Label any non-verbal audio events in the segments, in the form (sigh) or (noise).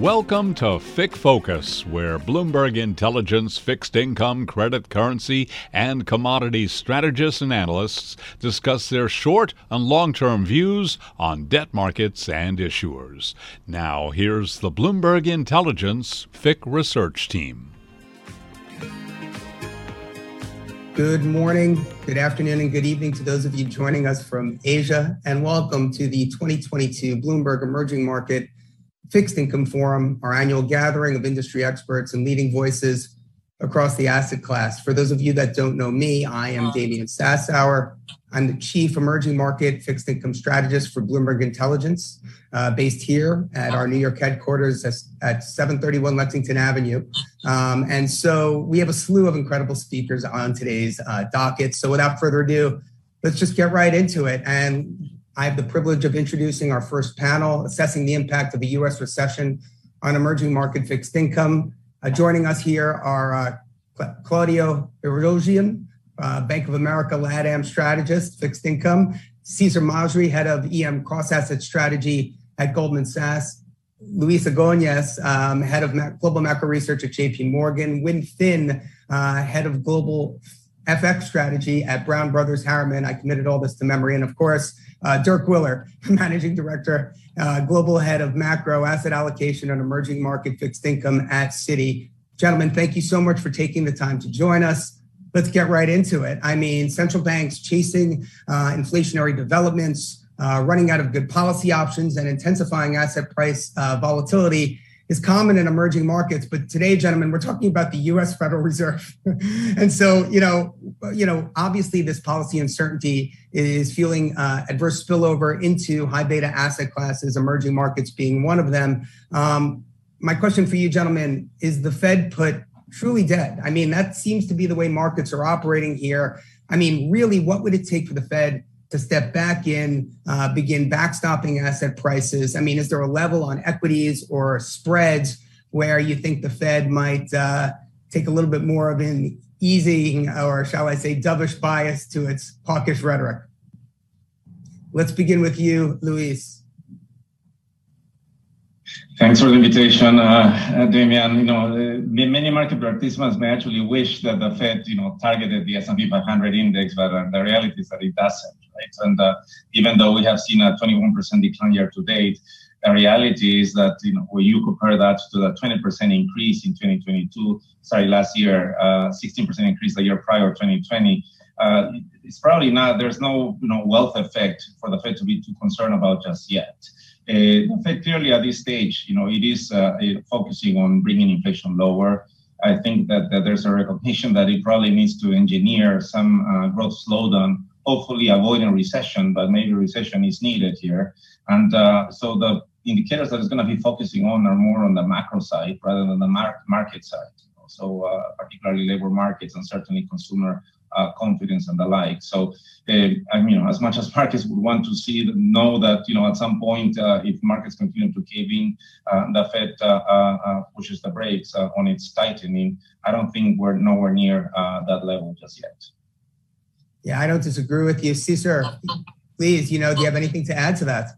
Welcome to FIC Focus, where Bloomberg Intelligence fixed income, credit, currency, and commodities strategists and analysts discuss their short and long term views on debt markets and issuers. Now, here's the Bloomberg Intelligence FIC research team. Good morning, good afternoon, and good evening to those of you joining us from Asia, and welcome to the 2022 Bloomberg Emerging Market Fixed Income Forum, our annual gathering of industry experts and leading voices across the asset class. For those of you that don't know me, I am Damian Sassower. I'm the Chief Emerging Market Fixed Income Strategist for Bloomberg Intelligence, uh, based here at our New York headquarters at 731 Lexington Avenue. Um, and so we have a slew of incredible speakers on today's uh, docket. So without further ado, let's just get right into it. And I have the privilege of introducing our first panel, assessing the impact of the U.S. recession on emerging market fixed income. Uh, joining us here are uh, Claudio Irigoyen, uh, Bank of America LATAM strategist, fixed income, Caesar Maasry, head of EM cross asset strategy at Goldman Sachs, Luis Oganes, um, head of global macro research at JP Morgan, Win Thin, uh, head of global FX strategy at Brown Brothers Harriman. I committed all this to memory. And of course, uh, Dirk Willer, (laughs) Managing Director, uh, Global Head of Macro Asset Allocation and Emerging Market Fixed Income at Citi. Gentlemen, thank you so much for taking the time to join us. Let's get right into it. I mean, central banks chasing uh, inflationary developments, uh, running out of good policy options, and intensifying asset price uh, volatility is common in emerging markets. But today, gentlemen, we're talking about the U.S. Federal Reserve, (laughs) and so you know, you know, obviously this policy uncertainty is fueling uh, adverse spillover into high beta asset classes, emerging markets being one of them. Um, my question for you, gentlemen, is the Fed put truly dead? I mean, that seems to be the way markets are operating here. I mean, really, what would it take for the Fed to step back in, uh, begin backstopping asset prices? I mean, is there a level on equities or spreads where you think the Fed might uh, take a little bit more of an easing, or shall I say, dovish bias to its hawkish rhetoric? Let's begin with you, Luis. Thanks for the invitation, uh, uh Damian. You know, uh, many market participants may actually wish that the Fed, you know, targeted the S&P 500 index, but uh, the reality is that it doesn't right? And uh, even though we have seen a 21% decline year to date, the reality is that you know when you compare that to the 20% increase in 2022, sorry, last year, uh, 16% increase the year prior, 2020. Uh, it's probably not. There's no you know wealth effect for the Fed to be too concerned about just yet. Uh, the Fed clearly at this stage, you know, it is uh, focusing on bringing inflation lower. I think that, that, there's a recognition that it probably needs to engineer some uh, growth slowdown hopefully avoiding recession, but maybe recession is needed here. And uh, so the indicators that it's going to be focusing on are more on the macro side rather than the mar- market side. So uh, particularly labor markets and certainly consumer uh, confidence and the like. So, uh, I mean, you know, as much as markets would want to see, know that you know at some point, uh, if markets continue to cave in, uh, the Fed uh, uh, pushes the brakes on its tightening. I don't think we're nowhere near that level just yet. Yeah, I don't disagree with you. Caesar, please, you know, do you have anything to add to that?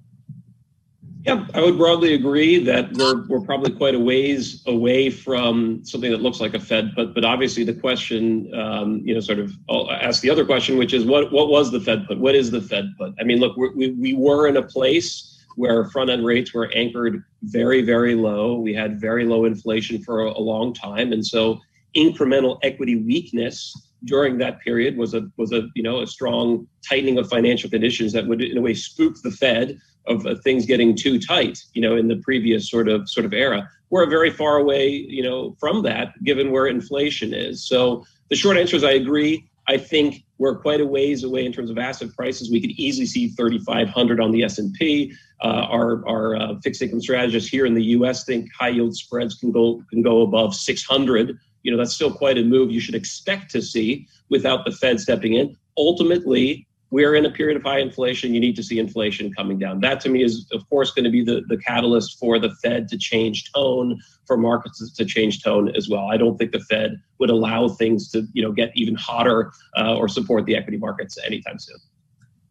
Yeah, I would broadly agree that we're we're probably quite a ways away from something that looks like a Fed, but but obviously the question, um, you know, sort of I'll ask the other question, which is what what was the Fed put? What is the Fed put? I mean, look, we we were in a place where front end rates were anchored very very low. We had very low inflation for a, a long time, and so incremental equity weakness during that period was a was a you know a strong tightening of financial conditions that would in a way spook the Fed of uh, things getting too tight you know in the previous sort of sort of era we're very far away you know from that given where inflation is so the short answer is I agree I think we're quite a ways away in terms of asset prices. We could easily see 3,500 on the S&P. Uh, our our uh, fixed income strategists here in the U.S. think high yield spreads can go can go above 600 you know, that's still quite a move you should expect to see without the Fed stepping in. Ultimately, we're in a period of high inflation. You need to see inflation coming down. That to me is, of course, going to be the, the catalyst for the Fed to change tone, for markets to change tone as well. I don't think the Fed would allow things to, you know, get even hotter uh, or support the equity markets anytime soon.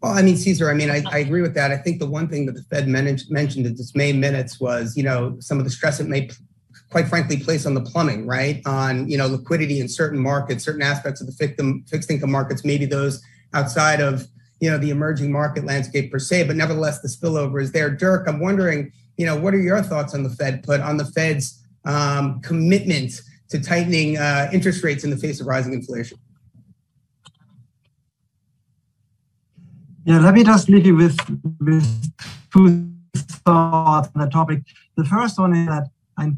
Well, I mean, Caesar, I mean, I, I, agree with that. I think the one thing that the Fed mentioned in its May minutes was, you know, some of the stress it may, quite frankly, place on the plumbing, right? On, you know, liquidity in certain markets, certain aspects of the fixed, income markets, maybe those outside of, you know, the emerging market landscape per se, but nevertheless, the spillover is there. Dirk, I'm wondering, you know, what are your thoughts on the Fed put on the Fed's um, commitment to tightening uh, interest rates in the face of rising inflation? Yeah, let me just leave you with, with two thoughts on the topic. The first one is that I'm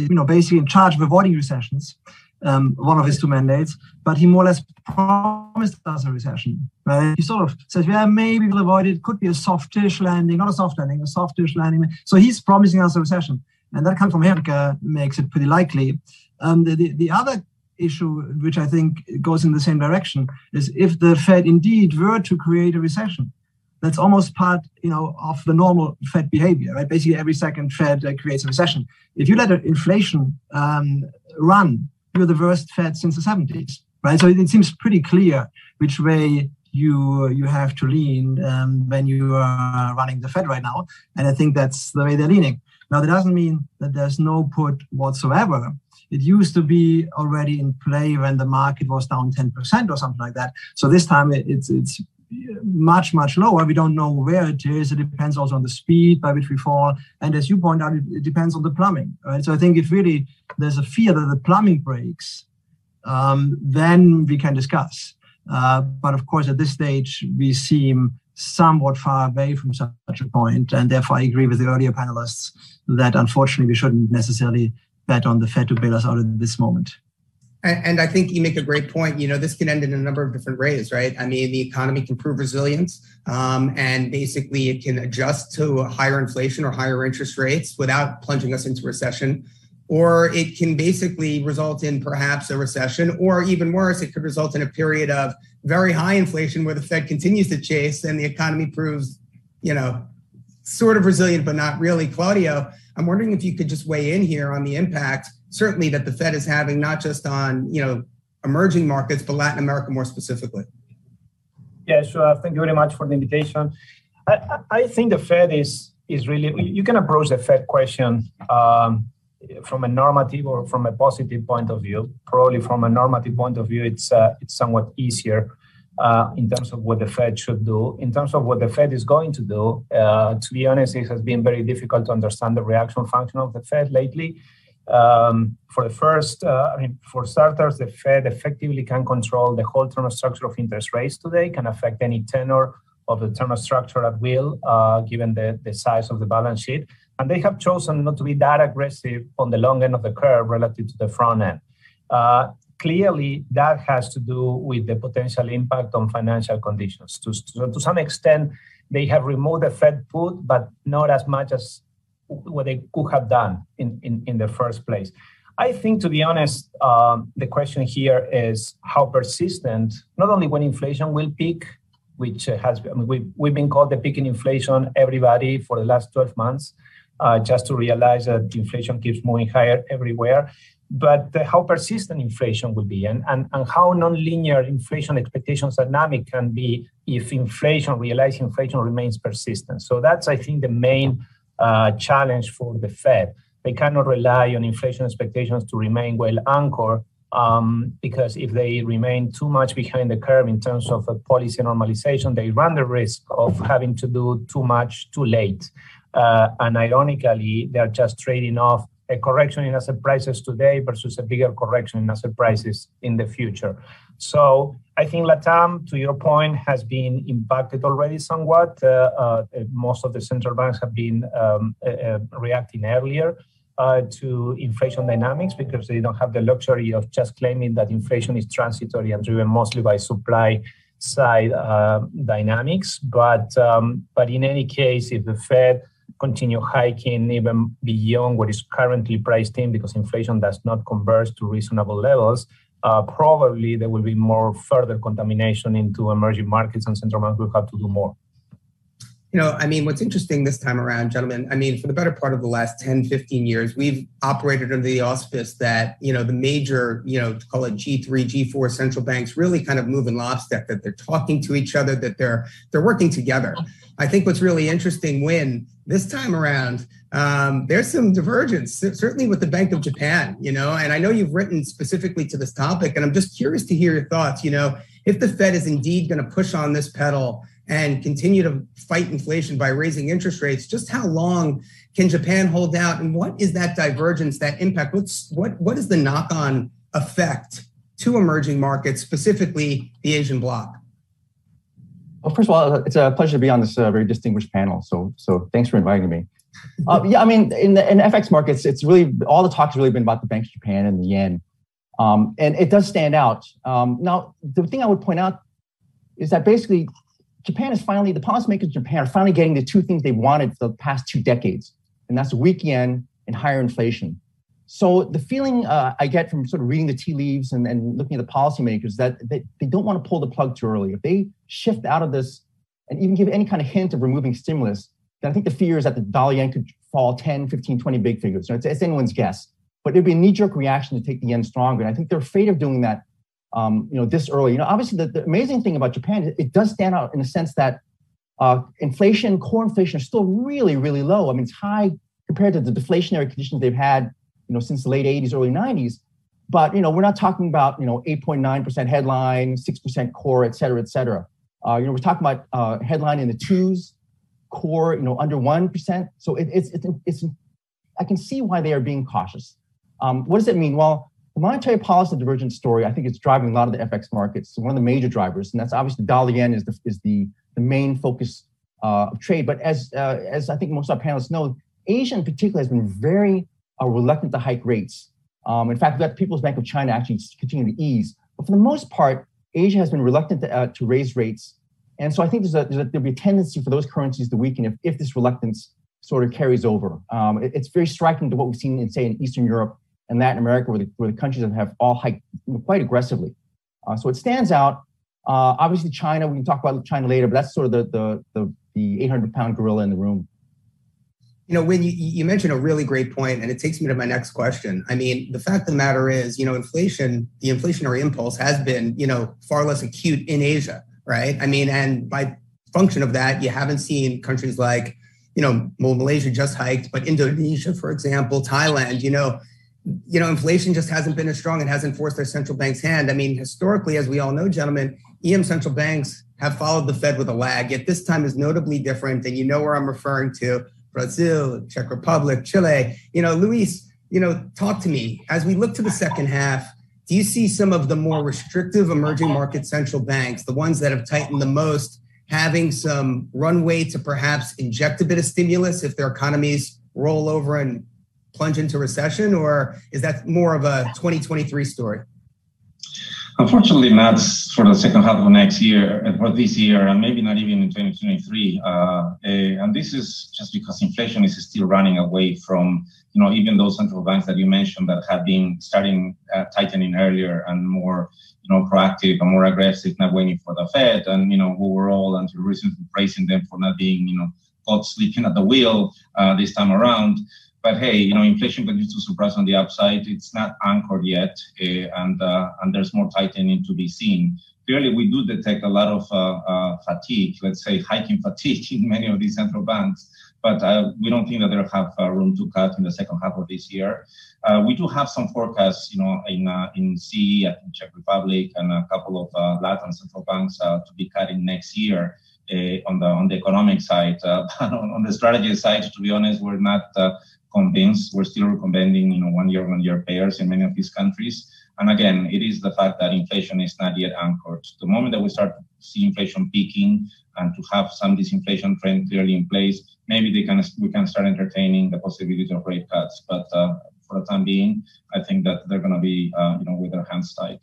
you know, basically in charge of avoiding recessions, um, one of his two mandates, but he more or less promised us a recession. Right? He sort of says, yeah, maybe we'll avoid it. Could be a softish landing, not a soft landing, a softish landing. So he's promising us a recession. And that comes from America makes it pretty likely. Um, the, the, the other issue, which I think goes in the same direction, is if the Fed indeed were to create a recession, that's almost part, you know, of the normal Fed behavior, right? Basically, every second Fed uh, creates a recession. If you let inflation um, run, you're the worst Fed since the 70s, right? So it, it seems pretty clear which way you you have to lean um, when you are running the Fed right now, and I think that's the way they're leaning. Now, that doesn't mean that there's no put whatsoever it used to be already in play when the market was down 10% or something like that. So this time it's it's much much lower. We don't know where it is. It depends also on the speed by which we fall, and as you point out, it, depends on the plumbing. Right. So I think if really there's a fear that the plumbing breaks, um, then we can discuss. Uh, but of course, at this stage, we seem somewhat far away from such a point, and therefore I agree with the earlier panelists that unfortunately we shouldn't necessarily bet on the Fed to bail us out at this moment. And, I think you make a great point. You know, this can end in a number of different ways, right? I mean, the economy can prove resilience, um, and basically it can adjust to higher inflation or higher interest rates without plunging us into recession. Or it can basically result in perhaps a recession, or even worse, it could result in a period of very high inflation where the Fed continues to chase and the economy proves, you know, sort of resilient, but not really. Claudio, I'm wondering if you could just weigh in here on the impact, certainly that the Fed is having, not just on you know emerging markets, but Latin America more specifically. Yeah, sure. Thank you very much for the invitation. I, I think the Fed is is really you can approach the Fed question um, from a normative or from a positive point of view. Probably from a normative point of view, it's uh, it's somewhat easier uh, in terms of what the Fed should do. In terms of what the Fed is going to do, uh, to be honest, it has been very difficult to understand the reaction function of the Fed lately. Um, for the first, uh, I mean, for starters, the Fed effectively can control the whole term structure of interest rates today, can affect any tenor of the term structure at will, uh, given the, the size of the balance sheet. And they have chosen not to be that aggressive on the long end of the curve relative to the front end. Uh, clearly that has to do with the potential impact on financial conditions. To, to, to, some extent, they have removed the Fed put, but not as much as what they could have done in, in, in the first place. I think, to be honest, um, the question here is how persistent, not only when inflation will peak, which has I mean, we, we've been called the peak in inflation, everybody, for the last 12 months, uh, just to realize that inflation keeps moving higher everywhere but uh, how persistent inflation will be and, and, and how nonlinear inflation expectations dynamic can be if inflation, realized inflation remains persistent. So that's, I think, the main challenge for the Fed. They cannot rely on inflation expectations to remain well anchored um, because if they remain too much behind the curve in terms of policy normalization, they run the risk of having to do too much too late. Uh, and ironically, they're just trading off a correction in asset prices today versus a bigger correction in asset prices in the future. So I think LATAM, to your point, has been impacted already somewhat. Uh, uh, most of the central banks have been um, uh, uh reacting earlier uh, to inflation dynamics because they don't have the luxury of just claiming that inflation is transitory and driven mostly by supply side uh, dynamics. But um, but in any case, if the Fed continue hiking even beyond what is currently priced in because inflation does not converge to reasonable levels, Uh, probably there will be more further contamination into emerging markets and central banks will have to do more. You know, I mean, what's interesting this time around, gentlemen, I mean, for the better part of the last 10, 15 years, we've operated under the auspice that, you know, the major, you know, call it G3, G4 central banks really kind of move in lockstep, that they're talking to each other, that they're they're working together. I think what's really interesting when this time around, um, there's some divergence, certainly with the Bank of Japan, you know, and I know you've written specifically to this topic, and I'm just curious to hear your thoughts. You know, if the Fed is indeed going to push on this pedal and continue to fight inflation by raising interest rates, just how long can Japan hold out, and what is that divergence, that impact? What's what what is the knock-on effect to emerging markets, specifically the Asian bloc? Well, first of all, it's a pleasure to be on this uh, very distinguished panel. So, so thanks for inviting me. (laughs) Uh, yeah, I mean, in the in FX markets, it's really all the talk's really been about the Bank of Japan and the yen, um, and it does stand out. Um, now, the thing I would point out is that basically, Japan is finally the policymakers in Japan are finally getting the two things they wanted for the past two decades, and that's weak yen and higher inflation. So the feeling uh, I get from sort of reading the tea leaves and, and looking at the policymakers that they, they don't want to pull the plug too early. If they shift out of this and even give any kind of hint of removing stimulus, then I think the fear is that the dollar yen could fall 10, 15, 20 big figures. it's, it's anyone's guess. But there'd be a knee-jerk reaction to take the yen stronger. And I think they're afraid of doing that um, you know, this early. You know, obviously the, the amazing thing about Japan, it, it does stand out in the sense that uh, inflation, core inflation, are still really, really low. I mean, it's high compared to the deflationary conditions they've had you know, since the late 80s, early 90s. But, you know, we're not talking about, you know, 8.9% headline, 6% core, et cetera, et cetera. Uh, you know, we're talking about uh, headline in the twos, core, you know, under 1%. So it, it's, it's, it's, I can see why they are being cautious. Um, what does it mean? Well, the monetary policy divergence story, I think it's driving a lot of the FX markets. So one of the major drivers, and that's obviously dollar yen is the, is the, the main focus uh, of trade. But as, uh, as I think most of our panelists know, Asia in particular has been very are reluctant to hike rates. Um, in fact, the People's Bank of China actually continue to ease. But for the most part, Asia has been reluctant to, uh, to raise rates. And so I think there's a, there's a, there'll be a tendency for those currencies to weaken if, if this reluctance sort of carries over. Um, it, it's very striking to what we've seen in, say, in Eastern Europe and Latin America, where the, where the countries have all hiked quite aggressively. Uh, so it stands out. Uh, obviously, China, we can talk about China later, but that's sort of the, the, the, the 800 pound gorilla in the room. You know, when you, you mentioned a really great point, and it takes me to my next question. I mean, the fact of the matter is, you know, inflation, the inflationary impulse has been, you know, far less acute in Asia, right? I mean, and by function of that, you haven't seen countries like, you know, well, Malaysia just hiked, but Indonesia, for example, Thailand, you know, you know, inflation just hasn't been as strong and hasn't forced their central bank's hand. I mean, historically, as we all know, gentlemen, EM central banks have followed the Fed with a lag, yet this time is notably different. And you know where I'm referring to. Brazil, Czech Republic, Chile. You know, Luis, you know, talk to me. As we look to the second half, do you see some of the more restrictive emerging market central banks, the ones that have tightened the most, having some runway to perhaps inject a bit of stimulus if their economies roll over and plunge into recession? Or is that more of a 2023 story? Unfortunately, not for the second half of next year, and for this year, and maybe not even in 2023. Uh, eh, and this is just because inflation is still running away from, you know, even those central banks that you mentioned that have been starting uh, tightening earlier and more, you know, proactive and more aggressive, not waiting for the Fed, and you know, who were all until recently praising them for not being, you know, caught sleeping at the wheel uh, this time around. But hey, you know, inflation continues to surprise on the upside. It's not anchored yet, uh, and uh, and there's more tightening to be seen. Clearly, we do detect a lot of uh, fatigue, let's say hiking fatigue (laughs) in many of these central banks but uh, we don't think that they'll have uh, room to cut in the second half of this year. Uh, we do have some forecasts, you know, in in CE, in Czech Republic, and a couple of Latin central banks to be cutting next year. on the on the economic side, (laughs) on, on, the strategy side, to be honest, we're not convinced. We're still recommending, you know, one year, one year payers in many of these countries. And again, it is the fact that inflation is not yet anchored. The moment that we start to see inflation peaking and to have some disinflation trend clearly in place, maybe they can we can start entertaining the possibility of rate cuts. But uh, for the time being, I think that they're going to be, uh, you know, with their hands tied.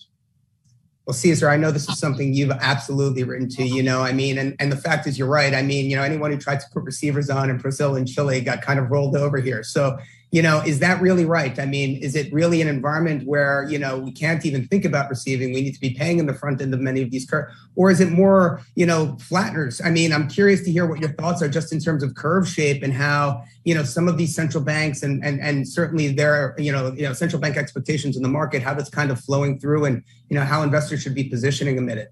Well, Caesar, I know this is something you've absolutely written to, you know, I mean, and, and the fact is you're right. I mean, you know, anyone who tried to put receivers on in Brazil and Chile got kind of rolled over here. So, you know, is that really right? I mean, is it really an environment where, you know, we can't even think about receiving? We need to be paying in the front end of many of these curves, or is it more, you know, flatteners? I mean, I'm curious to hear what your thoughts are just in terms of curve shape and how, you know, some of these central banks and and and certainly their, you know, you know, central bank expectations in the market, how that's kind of flowing through and, you know, how investors should be positioning amid it.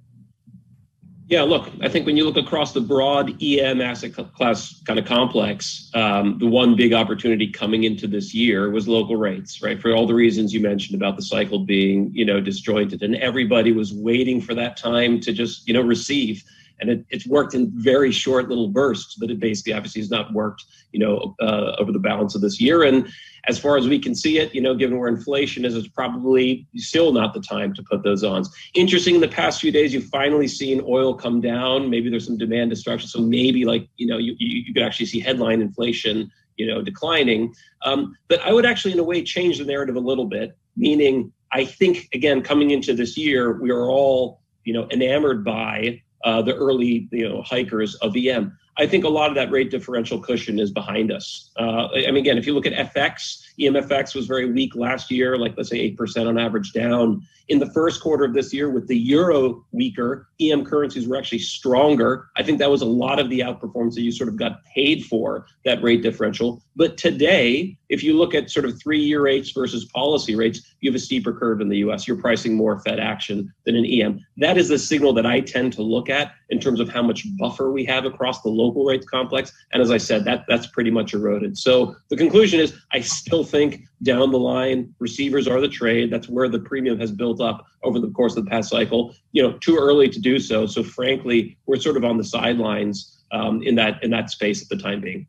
Yeah, look, I think when you look across the broad EM asset class kind of complex, um, the one big opportunity coming into this year was local rates, right? For all the reasons you mentioned about the cycle being, you know, disjointed, and everybody was waiting for that time to just, you know, receive and it, it's worked in very short little bursts but it basically obviously has not worked you know uh, over the balance of this year. And as far as we can see it you know given where inflation is it's probably still not the time to put those on interesting in the past few days you've finally seen oil come down. Maybe there's some demand destruction. So maybe like you know you, you, you could actually see headline inflation you know declining. Um, but i would actually in a way change the narrative a little bit meaning i think again coming into this year we are all you know enamored by uh, the early you know hikers of EM. I think a lot of that rate differential cushion is behind us. Uh, I mean, again, if you look at FX, EMFX was very weak last year, like let's say 8% on average down. In the first quarter of this year, with the euro weaker, EM currencies were actually stronger. I think that was a lot of the outperformance that you sort of got paid for, that rate differential. But today, if you look at sort of three year rates versus policy rates, you have a steeper curve in the US. You're pricing more Fed action than an EM. That is the signal that I tend to look at in terms of how much buffer we have across the local rates complex. And as I said, that, that's pretty much eroded. So the conclusion is I still think down the line, receivers are the trade. That's where the premium has built up over the course of the past cycle. You know, too early to do so. So frankly, we're sort of on the sidelines um, in that in that space at the time being.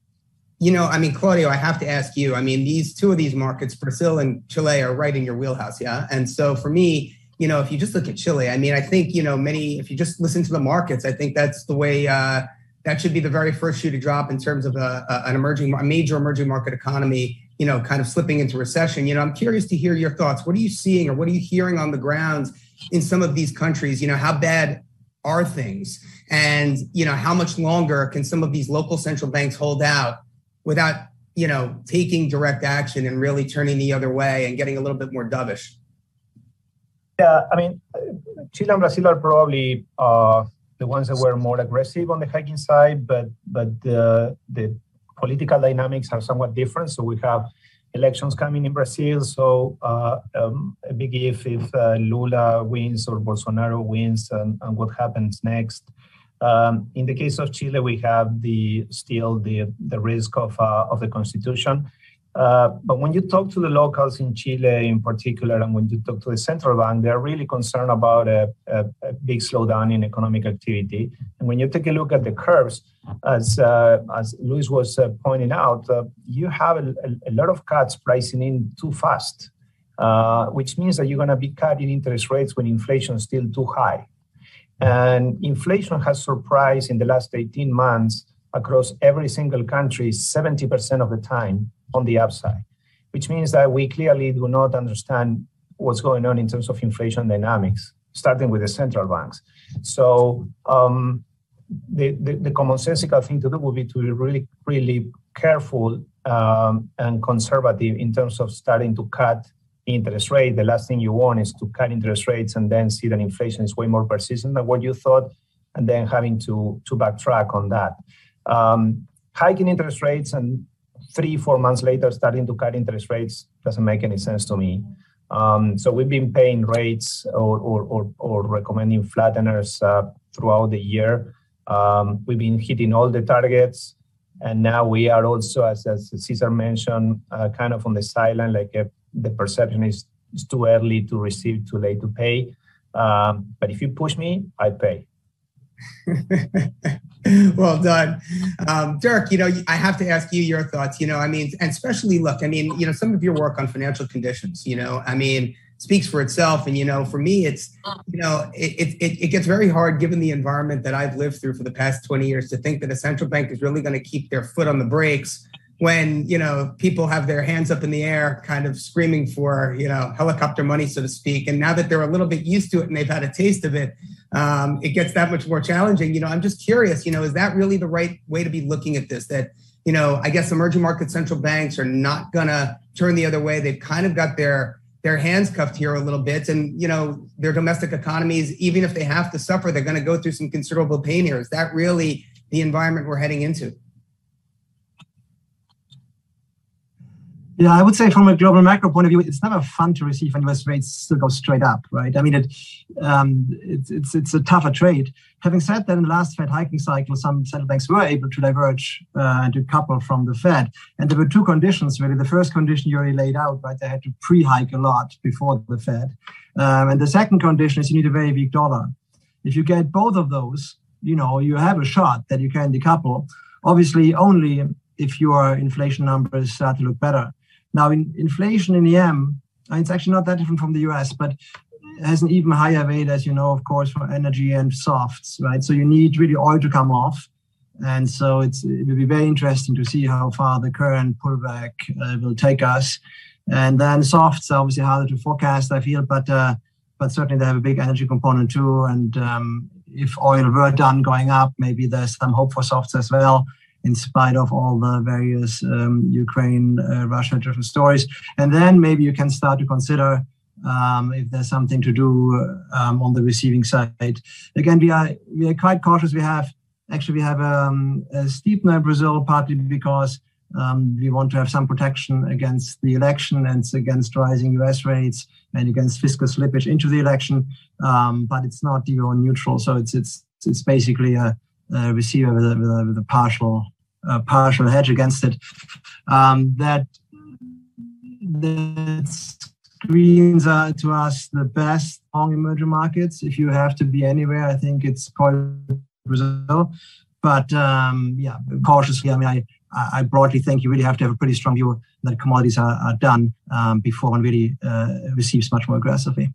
You know, I mean, Claudio, I have to ask you. I mean, these two of these markets, Brazil and Chile, are right in your wheelhouse, yeah. And so for me, you know, if you just look at Chile, I mean, I think you know many. If you just listen to the markets, I think that's the way. Uh, that should be the very first shoe to drop in terms of a, a, an emerging, a major emerging market economy. You know, kind of slipping into recession. You know, I'm curious to hear your thoughts. What are you seeing, or what are you hearing on the grounds in some of these countries? You know, how bad are things, and you know, how much longer can some of these local central banks hold out without you know taking direct action and really turning the other way and getting a little bit more dovish? Yeah, I mean, Chile and Brazil are probably uh, the ones that were more aggressive on the hiking side, but but the the political dynamics are somewhat different. So we have elections coming in Brazil. So uh, um, a big if if uh, Lula wins or Bolsonaro wins, and, and what happens next. Um, in the case of Chile, we have the still the the risk of uh, of the constitution. Uh, but when you talk to the locals in Chile in particular, and when you talk to the central bank, they're really concerned about a, a, a big slowdown in economic activity. And when you take a look at the curves, as uh, as Luis was uh, pointing out, uh, you have a, a, lot of cuts pricing in too fast, uh, which means that you're going to be cutting interest rates when inflation is still too high. And inflation has surprised in the last 18 months across every single country 70% of the time on the upside, which means that we clearly do not understand what's going on in terms of inflation dynamics, starting with the central banks. So um, the, the, the commonsensical thing to do would be to be really, really careful um, and conservative in terms of starting to cut interest rate. The last thing you want is to cut interest rates and then see that inflation is way more persistent than what you thought, and then having to, to backtrack on that. Um, hiking interest rates and three, four months later starting to cut interest rates doesn't make any sense to me. Um, so we've been paying rates or, or, or, or recommending flatteners uh, throughout the year. Um, we've been hitting all the targets. And now we are also, as, as Caesar mentioned, uh, kind of on the sideline, like uh, the perception is, is too early to receive, too late to pay. Um, but if you push me, I pay. (laughs) well done. Um, Dirk, you know, I have to ask you your thoughts. You know, I mean, and especially look, I mean, you know, some of your work on financial conditions, you know, I mean, speaks for itself. And, you know, for me, it's, you know, it, it, it gets very hard given the environment that I've lived through for the past 20 years to think that a central bank is really going to keep their foot on the brakes when you know people have their hands up in the air kind of screaming for you know helicopter money so to speak and now that they're a little bit used to it and they've had a taste of it um, it gets that much more challenging you know i'm just curious you know is that really the right way to be looking at this that you know, I guess emerging market central banks are not to turn the other way. They've kind of got their their hands cuffed here a little bit, and you know, their domestic economies, even if they have to suffer, they're going to go through some considerable pain here. Is that really the environment we're heading into? Yeah, I would say from a global macro point of view, it's never fun to receive when US rates still go straight up, right? I mean, it, um, it's, it's, it's a tougher trade. Having said that, in the last Fed hiking cycle, some central banks were able to diverge uh, and to couple from the Fed. And there were two conditions, really. The first condition you already laid out, right? They had to pre hike a lot before the Fed. Um, and the second condition is you need a very weak dollar. If you get both of those, you know, you have a shot that you can decouple. Obviously, only if your inflation numbers start to look better. Now, in, inflation in EM, uh, it's actually not that different from the US, but has an even higher weight, as you know, of course, for energy and softs, right? So you need really oil to come off. And so it's, it will be very interesting to see how far the current pullback uh, will take us. And then softs are obviously harder to forecast, I feel, but uh, but certainly they have a big energy component too. And um, if oil were done going up, maybe there's some hope for softs as well in spite of all the various um, Ukraine, uh, Russia driven stories. And then maybe you can start to consider um, if there's something to do um, on the receiving side. Again, we are we are quite cautious. We have actually we have um, a steepener in Brazil partly because um, we want to have some protection against the election and against rising U.S. rates and against fiscal slippage into the election. Um, but it's not euro neutral, so it's it's it's basically a, a receiver with a, with a, with a partial a partial hedge against it. Um, that that screens are to us the best on emerging markets. If you have to be anywhere, I think it's probably Brazil. But um, yeah, cautiously, I mean, I, I broadly think you really have to have a pretty strong view that commodities are, are done um, before one really uh, receives much more aggressively.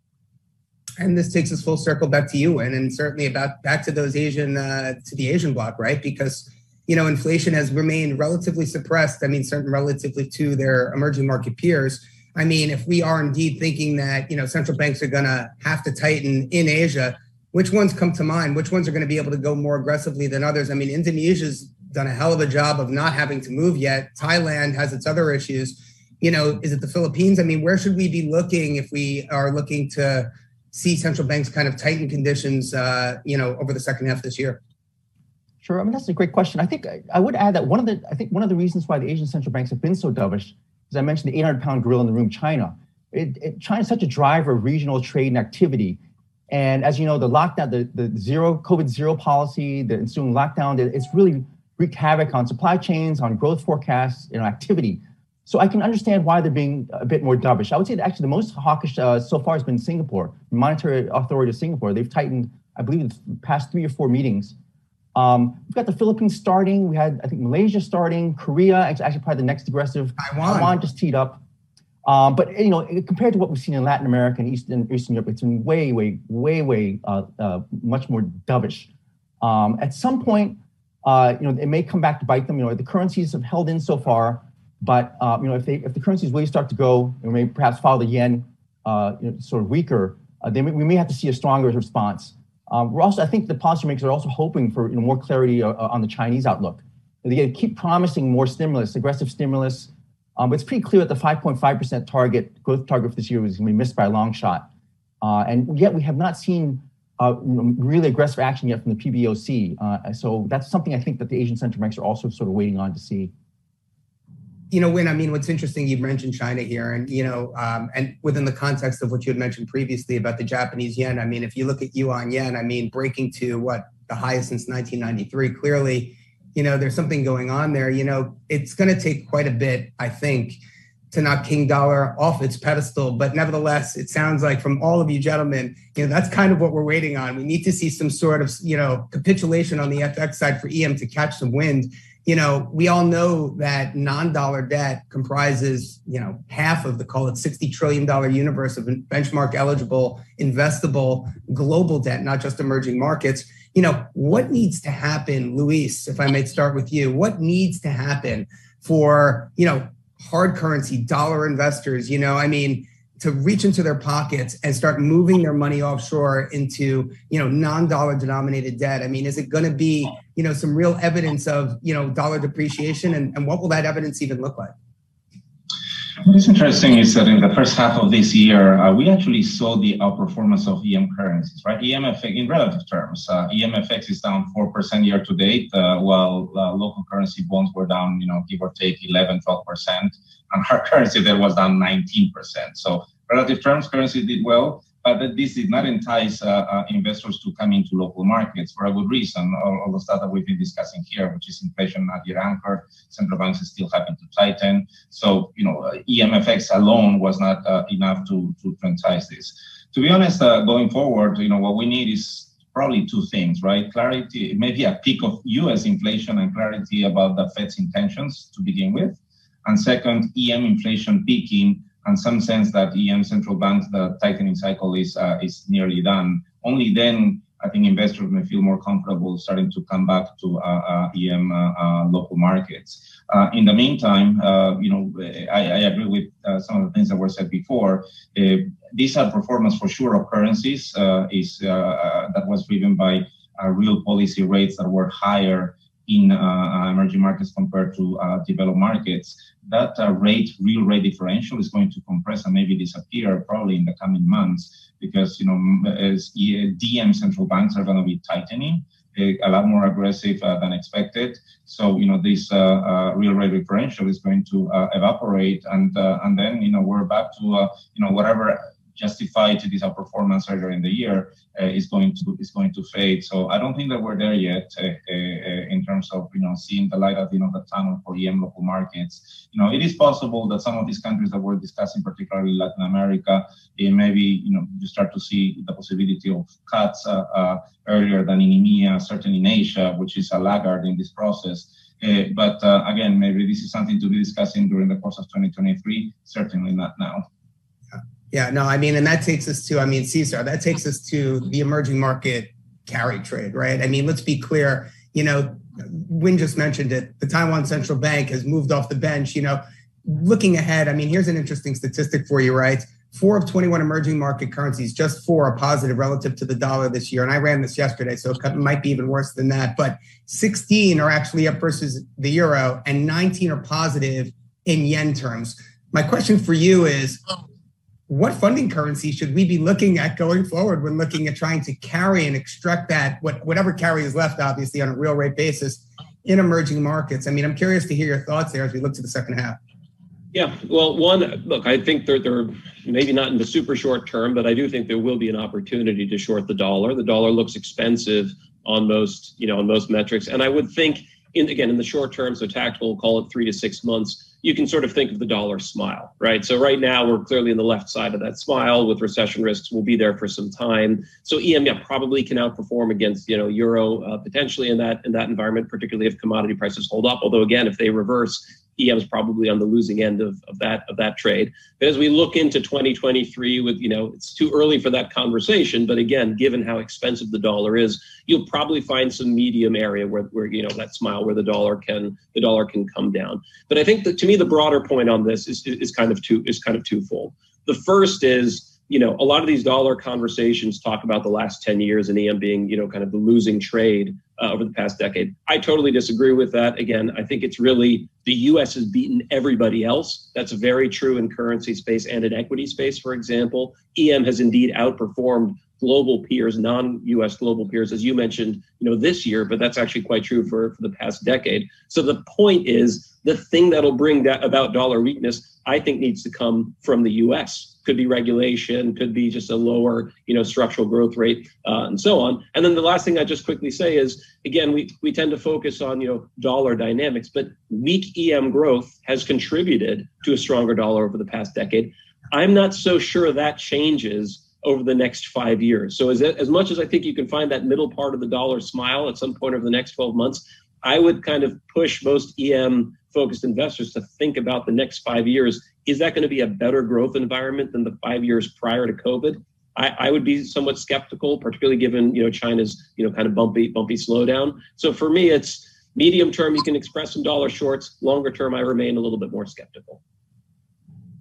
And this takes us full circle back to you, and, and certainly about back to those Asian uh, to the Asian bloc, right? Because you know, inflation has remained relatively suppressed. I mean, certain relatively to their emerging market peers. I mean, if we are indeed thinking that, you know, central banks are going to have to tighten in Asia, which ones come to mind? Which ones are going to be able to go more aggressively than others? I mean, Indonesia's done a hell of a job of not having to move yet. Thailand has its other issues. You know, is it the Philippines? I mean, where should we be looking if we are looking to see central banks kind of tighten conditions, uh, you know, over the second half of this year? Sure. I mean, that's a great question. I think I would add that one of the I think one of the reasons why the Asian central banks have been so dovish, as I mentioned, the 800 pound gorilla in the room, China. It, it, China is such a driver of regional trade and activity. And as you know, the lockdown, the, the zero COVID zero policy, the ensuing lockdown, it's really wreaked havoc on supply chains, on growth forecasts, you know, activity. So I can understand why they're being a bit more dovish. I would say that actually the most hawkish uh, so far has been Singapore, monetary authority of Singapore. They've tightened, I believe, the past three or four meetings um, we've got the Philippines starting. We had, I think, Malaysia starting. Korea, actually, probably the next aggressive. Taiwan. Taiwan just teed up. Um, but you know, compared to what we've seen in Latin America and Eastern Eastern Europe, it's been way, way, way, way uh, uh, much more dovish. Um, at some point, uh, you know, it may come back to bite them. You know, the currencies have held in so far, but uh, you know, if they if the currencies really start to go, you know, may perhaps follow the yen, uh, you know, sort of weaker, uh, then we may have to see a stronger response. Um, we're also, I think the policymakers are also hoping for you know, more clarity uh, uh on the Chinese outlook. They keep promising more stimulus, aggressive stimulus. Um, but it's pretty clear that the 5.5% target, growth target for this year was going to be missed by a long shot. Uh, and yet we have not seen uh, really aggressive action yet from the PBOC. Uh, so that's something I think that the Asian central banks are also sort of waiting on to see you know, Win, I mean, what's interesting, you've mentioned China here, and, you know, um, and within the context of what you had mentioned previously about the Japanese yen, I mean, if you look at yuan yen, I mean, breaking to what the highest since 1993, clearly, you know, there's something going on there. You know, it's going to take quite a bit, I think, to knock King Dollar off its pedestal. But nevertheless, it sounds like from all of you gentlemen, you know, that's kind of what we're waiting on. We need to see some sort of, you know, capitulation on the FX side for EM to catch some wind you know, we all know that non-dollar debt comprises, you know, half of the call it 60 trillion dollar universe of benchmark eligible investable global debt, not just emerging markets. You know, what needs to happen, Luis, if I may start with you, what needs to happen for, you know, hard currency dollar investors, you know, I mean, to reach into their pockets and start moving their money offshore into you know non-dollar denominated debt. I mean is it going to be you know some real evidence of you know dollar depreciation? And, and what will that evidence even look like? What is interesting is that in the first half of this year, uh, we actually saw the outperformance of EM currencies, right? EMFX, in relative terms, uh, EMFX is down 4% year to date, uh, while uh, local currency bonds were down, you know, give or take 11, 12%, and hard currency there was down 19%. So relative terms, currency did well but this did not entice uh, uh, investors to come into local markets for a good reason. All, all the stuff that we've been discussing here, which is inflation not yet anchored, central banks still having to tighten. So, you know, uh, EMFX alone was not enough to, to, entice this. To be honest, going forward, you know, what we need is probably two things, right? Clarity, maybe a peak of US inflation and clarity about the Fed's intentions to begin with. And second, EM inflation peaking and some sense that EM central banks, the tightening cycle is uh, is nearly done. Only then I think investors may feel more comfortable starting to come back to uh, uh, EM uh, uh, local markets. Uh, in the meantime, you know, I, I agree with some of the things that were said before. these are performance for sure of currencies is that was driven by real policy rates that were higher in uh, emerging markets compared to uh, developed markets, that uh, rate, real rate differential is going to compress and maybe disappear probably in the coming months because, you know, as DM central banks are going to be tightening a lot more aggressive uh, than expected. So you know this uh, uh, real rate differential is going to evaporate, and and then you know we're back to you know whatever justified to this outperformance earlier in the year uh, is going to is going to fade. So I don't think that we're there yet uh, uh, in terms of you know seeing the light at the end of the tunnel for EM local markets. You know, it is possible that some of these countries that we're discussing, particularly Latin America, maybe you know you start to see the possibility of cuts earlier than in EMEA, certainly in Asia, which is a laggard in this process. Uh, but uh, again, maybe this is something to be discussing during the course of 2023, certainly not now. Yeah, no, I mean, and that takes us to, I mean, Caesar, that takes us to the emerging market carry trade, right? I mean, let's be clear, you know, Win just mentioned it. The Taiwan Central Bank has moved off the bench. You know, looking ahead, I mean, here's an interesting statistic for you, right? Four of 21 emerging market currencies, just four are positive relative to the dollar this year. And I ran this yesterday, so it might be even worse than that. But 16 are actually up versus the euro, and 19 are positive in yen terms. My question for you is what funding currency should we be looking at going forward when looking at trying to carry and extract that what, whatever carry is left obviously on a real rate basis in emerging markets? I mean i'm curious to hear your thoughts there as we look to the second half. Yeah well one look i think they're, they're maybe not in the super short term but i do think there will be an opportunity to short the dollar. The dollar looks expensive on most you know on most metrics. And i would think in again in the short term so tactical call it three to six months you can sort of think of the dollar smile, right? So right now we're clearly in the left side of that smile with recession risks. We'll be there for some time. So EM yeah, probably can outperform against you know euro uh, potentially in that in that environment, particularly if commodity prices hold up. Although again, if they reverse, EM is probably on the losing end of, of that of that trade. But as we look into 2023, with you know, it's too early for that conversation. But again, given how expensive the dollar is, you'll probably find some medium area where, where you know that smile where the dollar can the dollar can come down. But I think that to me the broader point on this is is kind of two is kind of twofold. The first is you know, a lot of these dollar conversations talk about the last 10 years and EM being, you know, kind of the losing trade uh, over the past decade. I totally disagree with that. Again, I think it's really the US has beaten everybody else. That's very true in currency space and in equity space, for example. EM has indeed outperformed global peers, non-US global peers, as you mentioned, you know, this year, but that's actually quite true for, for the past decade. So the point is the thing that'll bring that about dollar weakness, I think needs to come from the US could be regulation, could be just a lower, you know, structural growth rate, uh, and so on. And then the last thing I just quickly say is, again, we we tend to focus on you know dollar dynamics, but weak EM growth has contributed to a stronger dollar over the past decade. I'm not so sure that changes over the next five years. So as as much as I think you can find that middle part of the dollar smile at some point over the next 12 months, I would kind of push most EM focused investors to think about the next five years. Is that going to be a better growth environment than the five years prior to COVID? I, I, would be somewhat skeptical, particularly given you know China's you know kind of bumpy bumpy slowdown. So for me, it's medium term you can express some dollar shorts. Longer term, I remain a little bit more skeptical.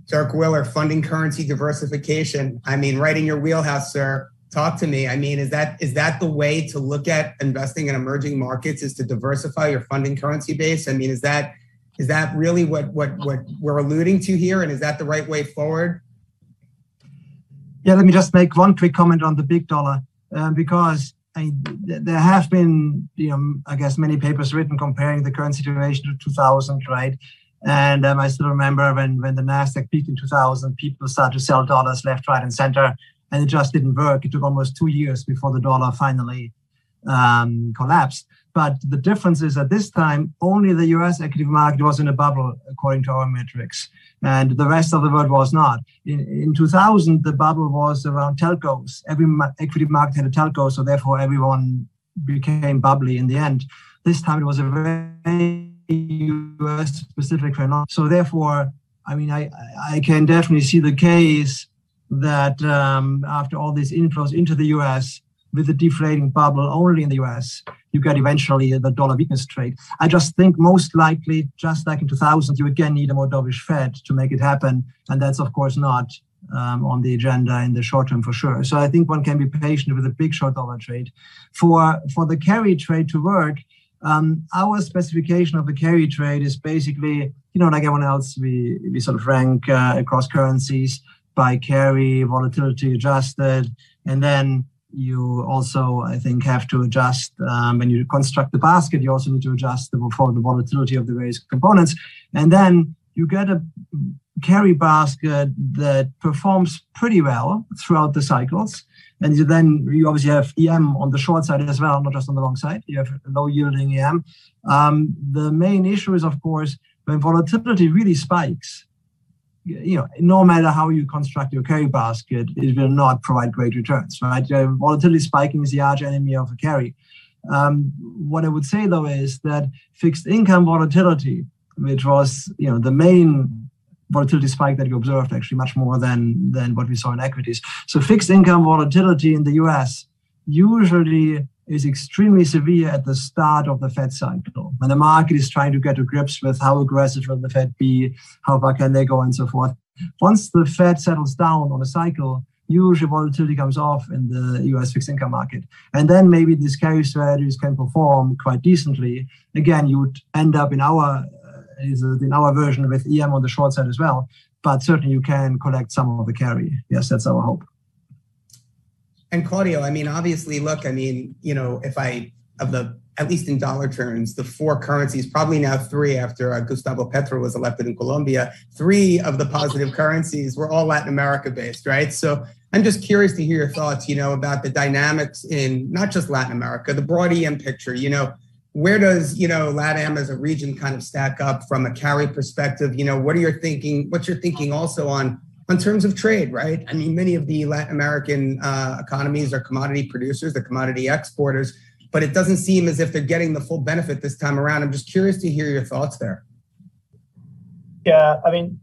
Dirk Willer, funding currency diversification. I mean, right in your wheelhouse, sir. Talk to me. I mean, is that is that the way to look at investing in emerging markets? Is to diversify your funding currency base? I mean, is that is that really what what what we're alluding to here? And is that the right way forward? Yeah, let me just make one quick comment on the big dollar um, because I, there have been, you know, I guess many papers written comparing the current situation to 2000, right? And um, I still remember when, when the Nasdaq peaked in 2000, people started to sell dollars left, right, and center, and it just didn't work. It took almost two years before the dollar finally um, collapsed. But the difference is at this time, only the US equity market was in a bubble, according to our metrics, and the rest of the world was not. In, in 2000, the bubble was around telcos. Every equity market had a telco, so therefore everyone became bubbly in the end. This time it was a very US specific phenomenon. So therefore, I mean, I, I can definitely see the case that um, after all these inflows into the US, with the deflating bubble only in the US, you get eventually the dollar weakness trade. I just think most likely, just like in 2000, you again need a more dovish Fed to make it happen. And that's, of course, not um, on the agenda in the short term for sure. So I think one can be patient with a big short dollar trade. For, for the carry trade to work, um, our specification of the carry trade is basically, you know, like everyone else, we, we sort of rank uh, across currencies by carry, volatility adjusted, and then you also, I think, have to adjust um, when you construct the basket. You also need to adjust the, for the volatility of the various components, and then you get a carry basket that performs pretty well throughout the cycles. And you then you obviously have EM on the short side as well, not just on the long side. You have low yielding EM. Um, the main issue is, of course, when volatility really spikes, you know, no matter how you construct your carry basket, it will not provide great returns, right? Uh, volatility spiking is the arch enemy of a carry. Um, what I would say though is that fixed income volatility, which was you know the main volatility spike that you observed, actually much more than than what we saw in equities. So fixed income volatility in the U.S. usually is extremely severe at the start of the Fed cycle when the market is trying to get to grips with how aggressive will the Fed be, how far can they go, and so forth. Once the Fed settles down on a cycle, usually volatility comes off in the US fixed income market. And then maybe these carry strategies can perform quite decently. Again, you would end up in our uh, in our version with EM on the short side as well. But certainly you can collect some of the carry. Yes, that's our hope and Claudio, I mean, obviously, look, I mean, you know, if I of the at least in dollar terms, the four currencies, probably now three after uh, Gustavo Petro was elected in Colombia, three of the positive currencies were all Latin America based, right? So I'm just curious to hear your thoughts, you know, about the dynamics in not just Latin America, the broad EM picture, you know, where does, you know, LATAM as a region kind of stack up from a carry perspective? You know, what are your thinking, what's your thinking also on on terms of trade, right? I mean, many of the Latin American uh, economies are commodity producers, they're commodity exporters, but it doesn't seem as if they're getting the full benefit this time around. I'm just curious to hear your thoughts there. Yeah, I mean,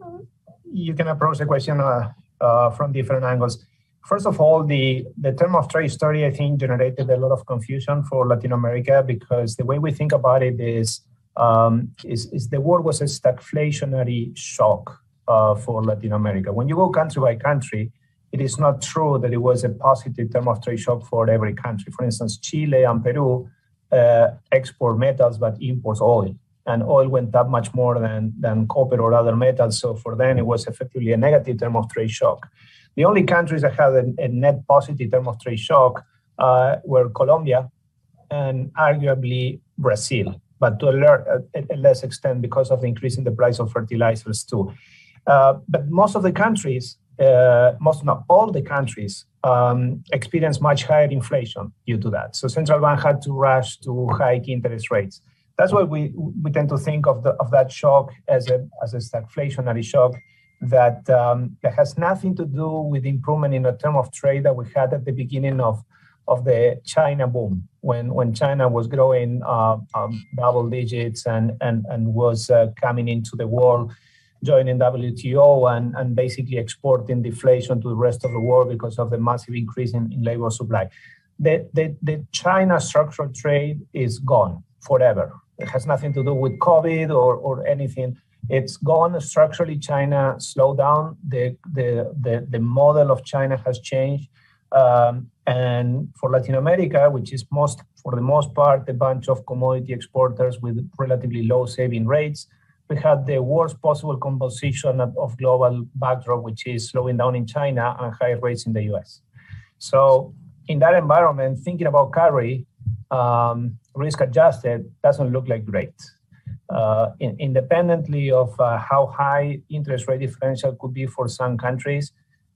you can approach the question uh, uh, from different angles. First of all, the, the term of trade story, I think, generated a lot of confusion for Latin America because the way we think about it is, um, is, is the world was a stagflationary shock uh, for Latin America. When you go country by country, it is not true that it was a positive term of trade shock for every country. For instance, Chile and Peru uh, export metals but imports oil, and oil went up much more than, than copper or other metals. So for them, it was effectively a negative term of trade shock. The only countries that had a, a net positive term of trade shock uh, were Colombia and arguably Brazil, but to a, a, a less extent because of the increase in the price of fertilizers too. Uh, but most of the countries, most not all the countries, um, experience much higher inflation due to that. So central bank had to rush to hike interest rates. That's why we, we tend to think of the of that shock as a as a stagflationary shock that um, that has nothing to do with improvement in the term of trade that we had at the beginning of of the China boom when when China was growing uh, um, double digits and and and was uh, coming into the world joining WTO and, and basically exporting deflation to the rest of the world because of the massive increase in, in labor supply. The, the, the China structural trade is gone forever. It has nothing to do with COVID or, or anything. It's gone structurally. China slowed down. The the the, the model of China has changed. Um, and for Latin America, which is most for the most part a bunch of commodity exporters with relatively low saving rates, we had the worst possible composition of, global backdrop, which is slowing down in China and high rates in the US. So in that environment, thinking about carry, um, risk adjusted doesn't look like great. Uh, in, independently of uh, how high interest rate differential could be for some countries,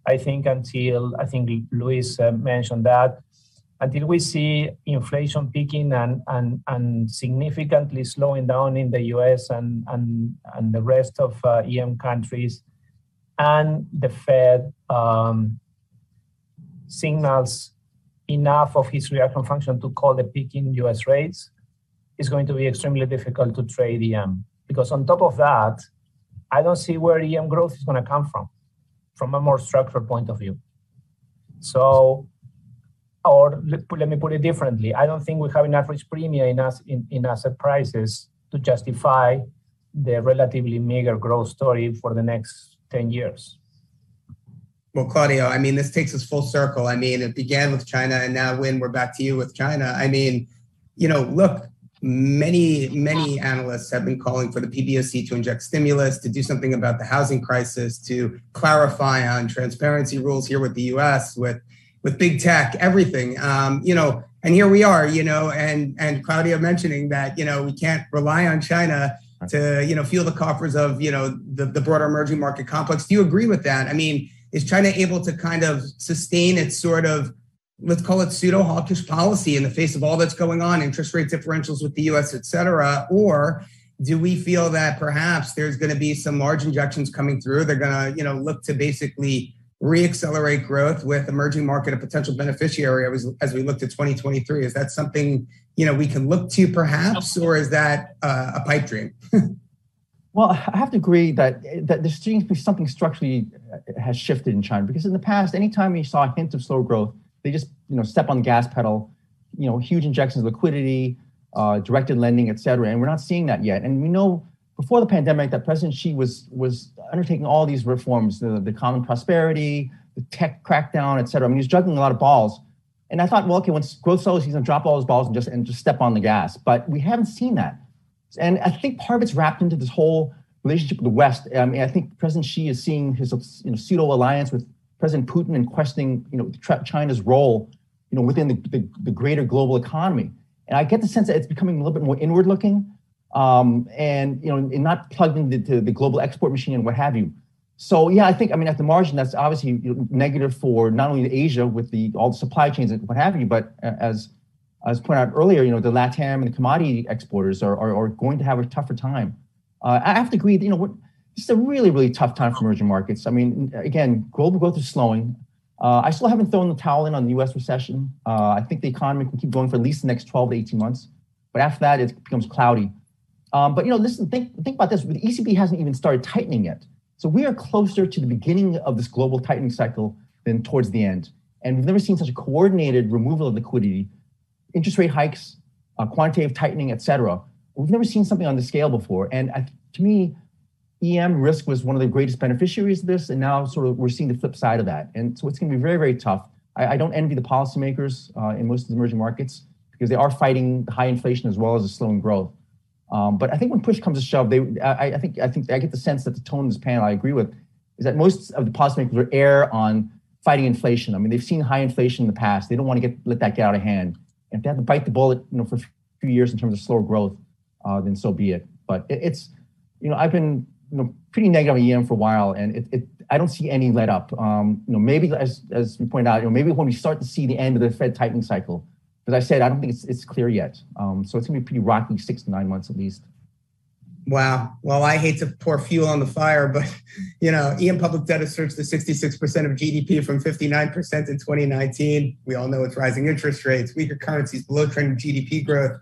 I think until I think Luis uh, mentioned that until we see inflation peaking and, and, and significantly slowing down in the US and, and, and the rest of uh, EM countries, and the Fed um, signals enough of his reaction function to call the peak in US rates, it's going to be extremely difficult to trade EM. Because on top of that, I don't see where EM growth is going to come from, from a more structured point of view. So or let me put it differently, I don't think we have enough risk premium in, us, in, in asset prices to justify the relatively meager growth story for the next 10 years. Well, Claudio, I mean, this takes us full circle. I mean, it began with China, and now when we're back to you with China, I mean, you know, look, many, many analysts have been calling for the PBOC to inject stimulus, to do something about the housing crisis, to clarify on transparency rules here with the US, with with big tech, everything. Um, you know, and here we are, you know, and and Claudio mentioning that, you know, we can't rely on China to, you know, fuel the coffers of, you know, the, the broader emerging market complex. Do you agree with that? I mean, is China able to kind of sustain its sort of let's call it pseudo hawkish policy in the face of all that's going on, interest rate differentials with the US, et cetera? Or do we feel that perhaps there's going to be some large injections coming through? They're going to, you know, look to basically reaccelerate growth with emerging market a potential beneficiary as, as we look to 2023 is that something you know we can look to perhaps or is that uh, a pipe dream? (laughs) Well i have to agree that that there seems to be something structurally uh, has shifted in china because in the past anytime you saw a hint of slow growth they just you know step on the gas pedal you know huge injections of liquidity uh, directed lending et cetera and we're not seeing that yet. And we know before the pandemic that President Xi was was undertaking all these reforms, the, the common prosperity, the tech crackdown, et cetera. I mean, he was juggling a lot of balls. And I thought, well, okay, once growth slows, he's gonna drop all his balls and just and just step on the gas. But we haven't seen that. And I think part of it's wrapped into this whole relationship with the West. I mean, I think President Xi is seeing his you know, pseudo alliance with President Putin and questioning, you know, China's role, you know, within the, the, the greater global economy. And I get the sense that it's becoming a little bit more inward looking um, and you know, and not plugged into the global export machine and what have you. So yeah, I think I mean at the margin that's obviously negative for not only Asia with the all the supply chains and what have you, but as as pointed out earlier, you know the LATAM and the commodity exporters are, are, are going to have a tougher time. Uh, I have to agree. You know, it's a really really tough time for emerging markets. I mean, again, global growth is slowing. Uh, I still haven't thrown the towel in on the U.S. recession. Uh, I think the economy can keep going for at least the next 12 to 18 months, but after that, it becomes cloudy. Um, but you know, listen, think think about this. The ECB hasn't even started tightening yet, so we are closer to the beginning of this global tightening cycle than towards the end. And we've never seen such a coordinated removal of liquidity, interest rate hikes, uh, quantitative tightening, et cetera. We've never seen something on this scale before. And to me, EM risk was one of the greatest beneficiaries of this, and now sort of we're seeing the flip side of that. And so it's going to be very, very tough. I, I don't envy the policymakers uh, in most of the emerging markets because they are fighting high inflation as well as a slowing growth. Um, but I think when push comes to shove, they I, I, think I think I get the sense that the tone of this panel I agree with is that most of the policymakers are err on fighting inflation. I mean, they've seen high inflation in the past. They don't want to get let that get out of hand. And if they have to bite the bullet, you know, for a few years in terms of slower growth, uh, then so be it. But it, it's you know I've been you know pretty negative on EM for a while, and it, it I don't see any let up. Um, you know, maybe as as we pointed out, you know, maybe when we start to see the end of the Fed tightening cycle, as I said, I don't think it's, it's clear yet. Um, so it's going to be pretty rocky six to nine months at least. Wow. Well, I hate to pour fuel on the fire, but you know, EM public debt has surged to 66% of GDP from 59% in 2019. We all know it's rising interest rates, weaker currencies, below trend GDP growth.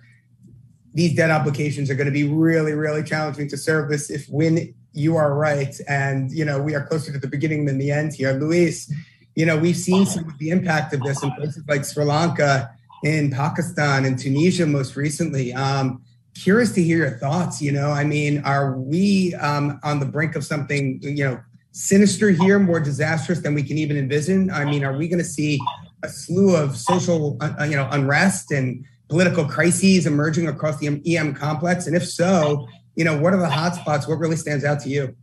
These debt obligations are going to be really, really challenging to service if when you are right. And you know, we are closer to the beginning than the end here. Luis, you know, we've seen some of the impact of this in places like Sri Lanka in Pakistan and Tunisia most recently. Um, curious to hear your thoughts. You know, I mean, are we um, on the brink of something, you know, sinister here, more disastrous than we can even envision? I mean, are we going to see a slew of social, uh, you know, unrest and political crises emerging across the EM complex? And if so, you know, what are the hotspots? What really stands out to you?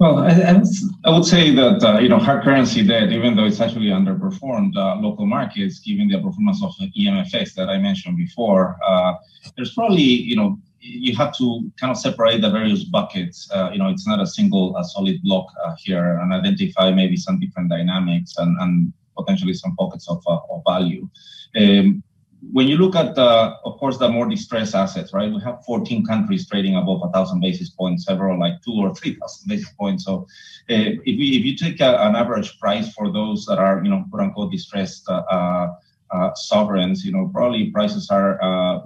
Well, I, I, would say that uh, you know hard currency debt, even though it's actually underperformed uh, local markets, given the performance of the EMFX that I mentioned before, uh, there's probably you know you have to kind of separate the various buckets. Uh, you know, it's not a single a solid block uh, here, and identify maybe some different dynamics and, and potentially some pockets of, uh, of value. Um, when you look at, uh, of course, the more distressed assets, right? We have 14 countries trading above 1,000 basis points, several like two or 3,000 basis points. So uh, if, we, if you take a, an average price for those that are, you know, quote unquote distressed uh, uh, uh sovereigns, you know, probably prices are uh,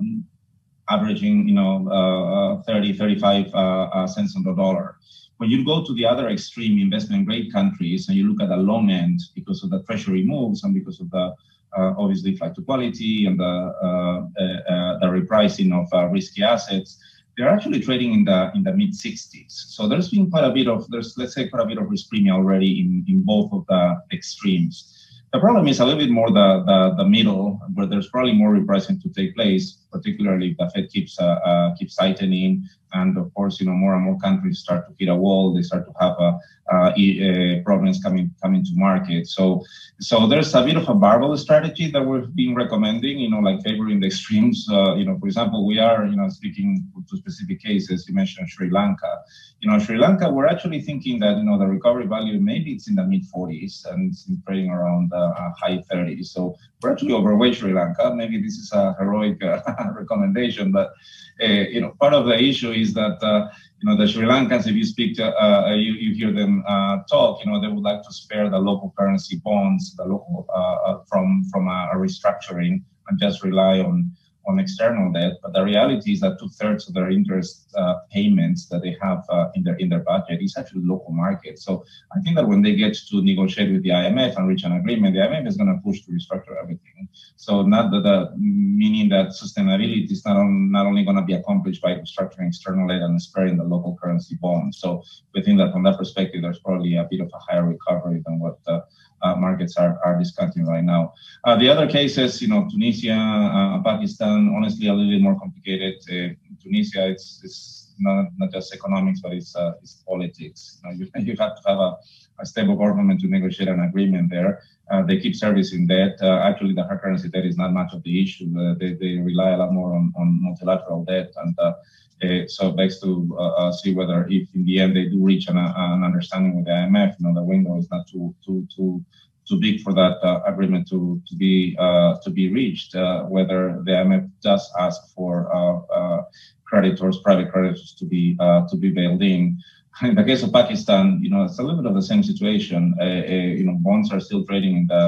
averaging, you know, 30, 35 cents on the dollar. When you go to the other extreme investment grade countries and you look at the long end because of the treasury moves and because of the obviously flight to quality and the, uh, uh, the repricing of risky assets, they're actually trading in the in the mid 60s. So there's been quite a bit of there's let's say quite a bit of risk premium already in in both of the extremes. The problem is a little bit more the, the, the middle, where there's probably more repricing to take place, particularly if the Fed keeps uh, uh, keeps tightening, and of course, you know, more and more countries start to hit a wall. They start to have problems coming coming to market. So, so there's a bit of a barbell strategy that we've been recommending. You know, like favoring the extremes. Uh, you know, for example, we are you know speaking to specific cases. You mentioned Sri Lanka. You know, Sri Lanka, we're actually thinking that you know the recovery value maybe it's in the mid 40s and it's trading around uh, high 30s. So we're actually overweight Sri Lanka. Maybe this is a heroic uh, (laughs) recommendation, but uh, you know, part of the issue is that uh, you know the Sri Lankans, if you speak to, uh, you, you hear them talk, you know, they would like to spare the local currency bonds, the local from from a restructuring, and just rely on on external debt, but the reality is that two thirds of their interest uh, payments that they have uh, in their in their budget is actually local market. So I think that when they get to negotiate with the IMF and reach an agreement, the IMF is going to push to restructure everything. So not that the meaning that sustainability is not on, not only going to be accomplished by restructuring external debt and sparing the local currency bonds. So we think that from that perspective, there's probably a bit of a higher recovery than what. Uh, uh, markets are, are discussing right now. Uh, the other cases, you know, Tunisia, uh, Pakistan, honestly, a little bit more complicated. Uh, Tunisia, it's, it's not, not just economics, but it's, uh, it's politics. You, know, you, (laughs) you, have to have a, a, stable government to negotiate an agreement there. Uh, they keep servicing debt. actually, the hard currency debt is not much of the issue. they, they rely a lot more on, on multilateral debt. And uh, so it begs to uh, uh, see whether if in the end they do reach an, an, understanding with the IMF, you know, the window is not too too too too big for that uh, agreement to to be uh, to be reached. Uh, whether the IMF does ask for creditors, private creditors, to be uh, to be bailed in. (laughs) In the case of Pakistan, you know, it's a little bit of the same situation. Uh, uh, you know, bonds are still trading in the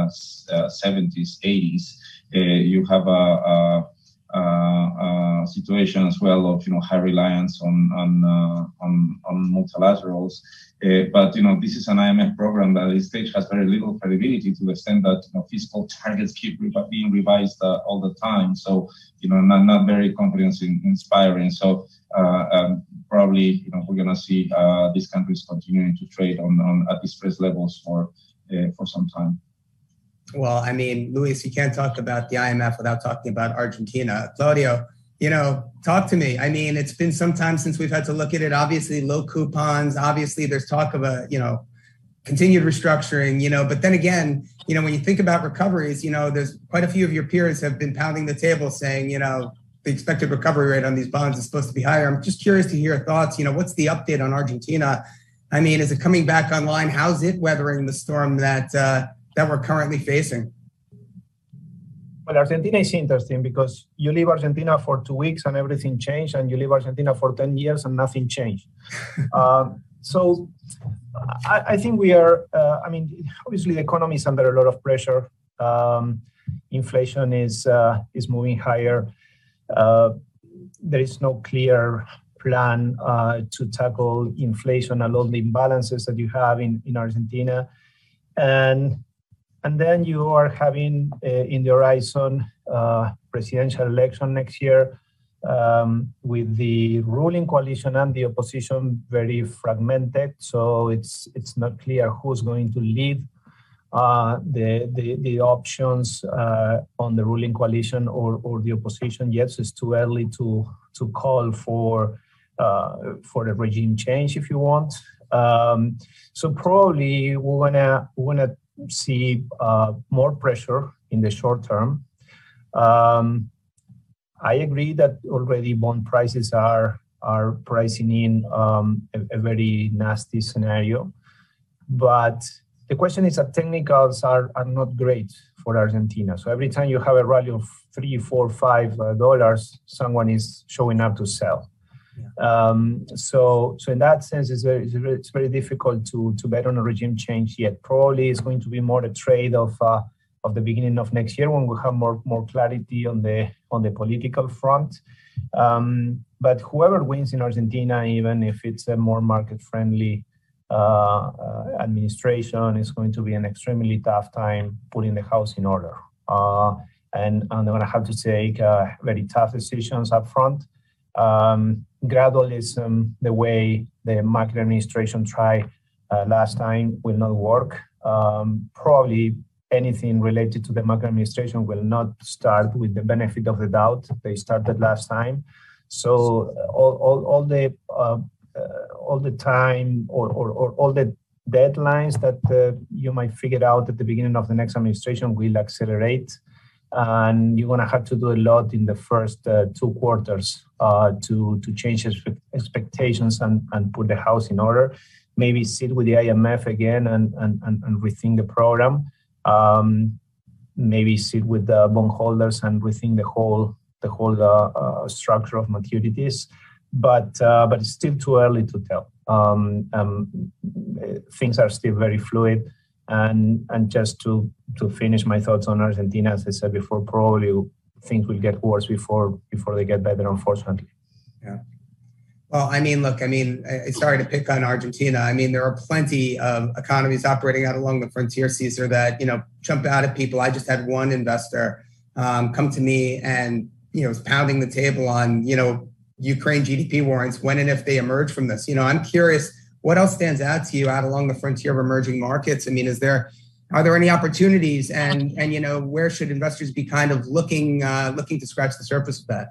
70s, 80s. you have a, a uh, uh, situation as well of you know high reliance on on uh, on, on multilaterals. but you know this is an IMF program that at this stage has very little credibility to the extent that you know, fiscal targets keep re- being revised all the time. So you know not, not very confidence in, inspiring. So um, probably you know we're gonna see these countries continuing to trade on, on at these distress levels for for some time. Well, I mean, Luis, you can't talk about the IMF without talking about Argentina. Claudio, you know, talk to me. I mean, it's been some time since we've had to look at it. Obviously, low coupons. Obviously, there's talk of a, you know, continued restructuring, you know, but then again, you know, when you think about recoveries, you know, there's quite a few of your peers have been pounding the table saying, you know, the expected recovery rate on these bonds is supposed to be higher. I'm just curious to hear your thoughts. You know, what's the update on Argentina? I mean, is it coming back online? How's it weathering the storm that uh, that we're currently facing? Well, Argentina is interesting because you leave Argentina for two weeks and everything changed, and you leave Argentina for 10 years and nothing changed. um, (laughs) so I, I, think we are, uh, I mean, obviously the economy is under a lot of pressure. Um, inflation is, uh, is moving higher. Uh, there is no clear plan uh, to tackle inflation and all the imbalances that you have in, in Argentina. And and then you are having uh, in the horizon uh, presidential election next year. um, with the ruling coalition and the opposition very fragmented. So it's it's not clear who's going to lead uh, the, the, the options uh, on the ruling coalition or, or the opposition yet. So it's too early to to call for uh, for a regime change if you want. Um, so probably we're gonna we're gonna see uh, more pressure in the short term. Um, I agree that already bond prices are are pricing in um, a, a, very nasty scenario, but the question is that technicals are, are not great for Argentina. So every time you have a rally of three, four, five uh, dollars, someone is showing up to sell. Um, so, so in that sense, it's very, it's very, it's very difficult to to bet on a regime change yet. Probably it's going to be more a trade of uh, of the beginning of next year when we have more more clarity on the on the political front. Um, but whoever wins in Argentina, even if it's a more market friendly uh, uh, administration, is going to be an extremely tough time putting the house in order. Uh, and, and they're going to have to take uh, very tough decisions up front. Um, gradualism, the way the Macri administration tried uh, last time, will not work. Um, probably anything related to the Macri administration will not start with the benefit of the doubt they started last time. So all, all, all the uh, uh, all the time or, or, or, all the deadlines that uh, you might figure out at the beginning of the next administration will accelerate. And you're going to have to do a lot in the first uh, two quarters to, to change expectations and, and put the house in order. Maybe sit with the IMF again and, and, and, and rethink the program um, maybe sit with the bondholders and rethink the whole the whole uh, uh, structure of maturities. But uh, but it's still too early to tell. Um, um, things are still very fluid. And and just to to finish my thoughts on Argentina, as I said before, probably things will get worse before before they get better. Unfortunately. Yeah. Well, I mean, look, I mean, sorry to pick on Argentina. I mean, there are plenty of economies operating out along the frontier, Caesar, that, you know, jump out at people. I just had one investor um, come to me and, you know, was pounding the table on, you know, Ukraine GDP warrants when and if they emerge from this. You know, I'm curious, what else stands out to you out along the frontier of emerging markets? I mean, is there, are there any opportunities and, and, you know, where should investors be kind of looking, uh, looking to scratch the surface of that?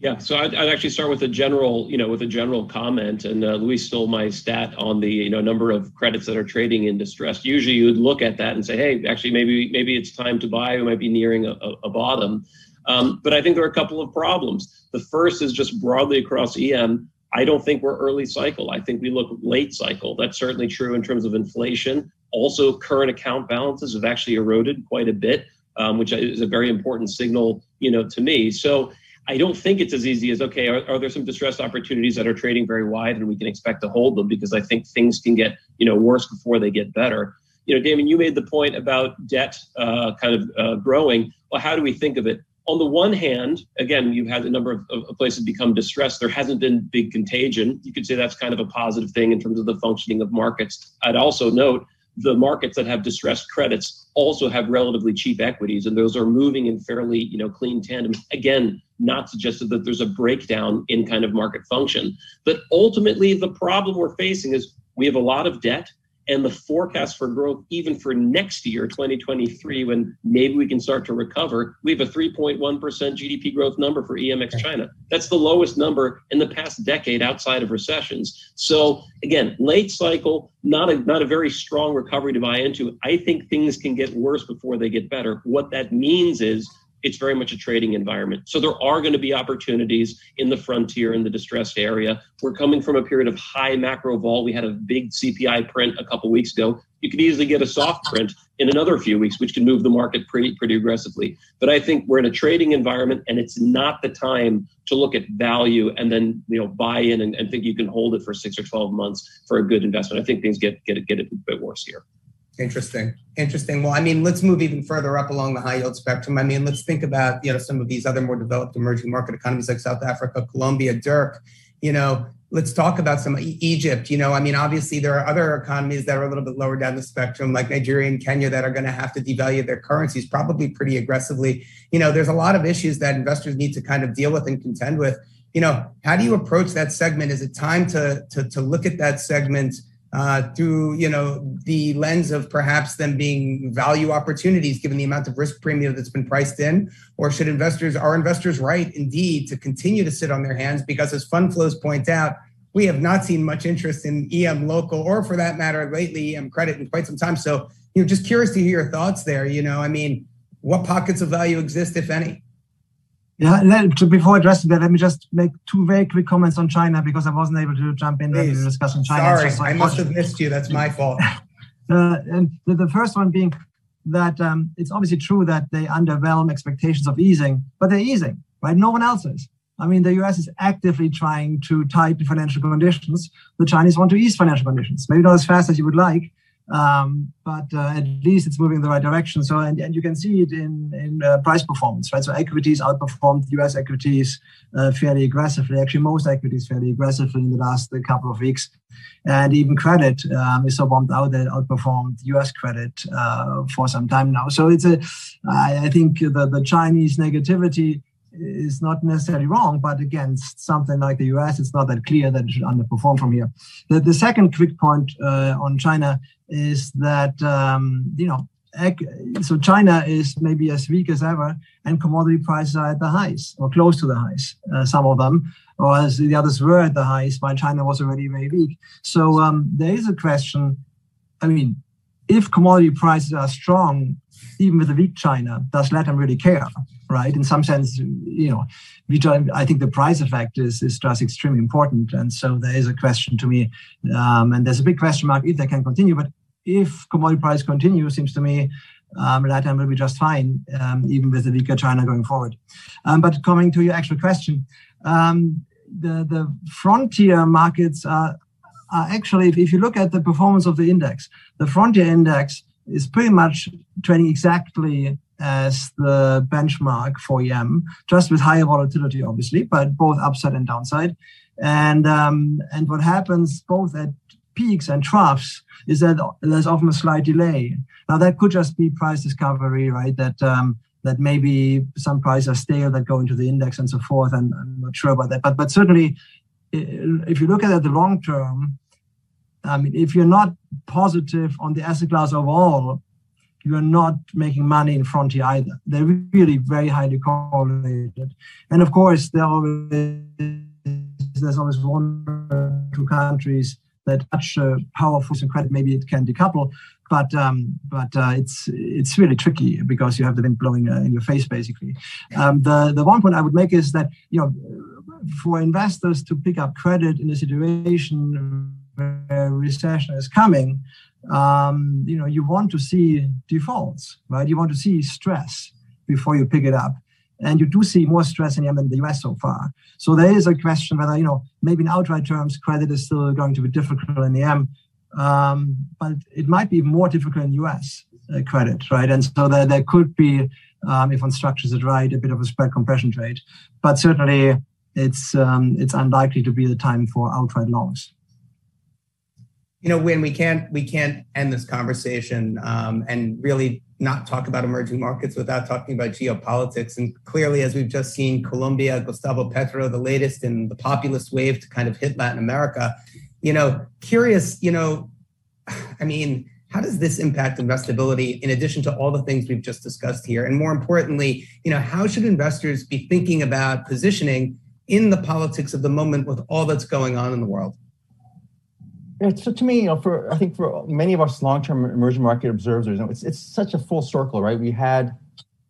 Yeah, so I'd, I'd, actually start with a general, you know, with a general comment. And uh, Luis stole my stat on the, you know, number of credits that are trading in distress. Usually, you would look at that and say, hey, actually, maybe maybe it's time to buy. We might be nearing a, a bottom. Um, but I think there are a couple of problems. The first is just broadly across EM. I don't think we're early cycle. I think we look late cycle. That's certainly true in terms of inflation. Also, current account balances have actually eroded quite a bit, um, which is a very important signal, you know, to me. So I don't think it's as easy as okay, are, are, there some distressed opportunities that are trading very wide and we can expect to hold them because I think things can get you know worse before they get better. You know, Damon, you made the point about debt uh, kind of uh, growing. Well, how do we think of it? On the one hand, again, you've had a number of, of places become distressed. There hasn't been big contagion. You could say that's kind of a positive thing in terms of the functioning of markets. I'd also note the markets that have distressed credits also have relatively cheap equities and those are moving in fairly you know clean tandem again not suggested that there's a breakdown in kind of market function but ultimately the problem we're facing is we have a lot of debt and the forecast for growth, even for next year, 2023, when maybe we can start to recover, we have a 3.1% GDP growth number for EMX China. That's the lowest number in the past decade outside of recessions. So again, late cycle, not a not a very strong recovery to buy into. I think things can get worse before they get better. What that means is it's very much a trading environment. So there are going to be opportunities in the frontier in the distressed area. We're coming from a period of high macro vol. We had a big CPI print a couple weeks ago. You could easily get a soft print in another few weeks, which can move the market pretty pretty aggressively. But I think we're in a trading environment, and it's not the time to look at value and then you know buy in and, and think you can hold it for six or twelve months for a good investment. I think things get get get a bit worse here. Interesting. Interesting. Well, I mean, let's move even further up along the high yield spectrum. I mean, let's think about, you know, some of these other more developed emerging market economies like South Africa, Colombia, Dirk, you know, let's talk about some Egypt. You know, I mean, obviously there are other economies that are a little bit lower down the spectrum, like Nigeria and Kenya, that are going to have to devalue their currencies probably pretty aggressively. You know, there's a lot of issues that investors need to kind of deal with and contend with. you know, how do you approach that segment? Is it time to to, to look at that segment uh, through you know the lens of perhaps them being value opportunities given the amount of risk premium that's been priced in, or should investors are investors right indeed to continue to sit on their hands because as fund flows point out, we have not seen much interest in EM local or for that matter lately EM credit in quite some time. So you know, just curious to hear your thoughts there. You know, I mean, what pockets of value exist, if any? Yeah, before addressing that, let me just make two very quick comments on China because I wasn't able to jump in Please. discussing China. Sorry, I must have missed you. That's my fault. (laughs) uh, and the, the, first one being that um, it's obviously true that they underwhelm expectations of easing, but they're easing, right? No one else is. I mean, the US is actively trying to tighten financial conditions. The Chinese want to ease financial conditions, maybe not as fast as you would like, um, but uh, at least it's moving in the right direction. So, and, and you can see it in, in uh, price performance, right? So, equities outperformed US equities uh, fairly aggressively, actually, most equities fairly aggressively in the last couple of weeks. And even credit um, is so bumped out that it outperformed US credit uh, for some time now. So, it's a, I think the, the Chinese negativity is not necessarily wrong, but against something like the US, it's not that clear that it should underperform from here. The, the second quick point uh, on China is that, um, you know, so China is maybe as weak as ever, and commodity prices are at the highs or close to the highs. Uh, some of them, or as the others were at the highs, while China was already very weak. So um, there is a question. I mean, if commodity prices are strong, even with a weak China, does LATAM really care? Right? In some sense, you know, we don't, I think the price effect is, is just extremely important. And so there is a question to me, um, and there's a big question mark if they can continue. But if commodity price continue, seems to me um, LATAM will be just fine, um, even with a weaker China going forward. Um, but coming to your actual question, um, the, the frontier markets are, are actually, if, if you look at the performance of the index, the frontier index is pretty much trading exactly as the benchmark for EM, just with higher volatility, obviously, but both upside and downside. And um, and what happens both at peaks and troughs is that there's often a slight delay. Now that could just be price discovery, right? That um, that maybe some prices are stale that go into the index and so forth. And I'm not sure about that, but but certainly, if you look at it the long term, I mean, if you're not positive on the asset class overall, you're not making money in frontier either. They're really very highly correlated. And of course, there always, there's always one or two countries that touch uh, powerful and credit. Maybe it can decouple, but um, but uh, it's it's really tricky because you have the wind blowing uh, in your face, basically. Um, the the one point I would make is that you know for investors to pick up credit in a situation where recession is coming, um, you know, you want to see defaults, right? You want to see stress before you pick it up. And you do see more stress in EM than the US so far. So there is a question whether, you know, maybe in outright terms, credit is still going to be difficult in EM, um, but it might be more difficult in US uh, credit, right? And so there, there could be, um, if one structures it right, a bit of a spread compression trade. But certainly it's, um, it's unlikely to be the time for outright longs you know when we can't we can't end this conversation um, and really not talk about emerging markets without talking about geopolitics. And clearly as we've just seen colombia gustavo petro the latest in the populist wave to kind of hit latin america. You know curious you know (sighs) i mean how does this impact investability in addition to all the things we've just discussed here? And more importantly you know how should investors be thinking about positioning in the politics of the moment with all that's going on in the world so to me, you know, for I think for many of us long-term emerging market observers, you know, it's it's such a full circle, right? We had,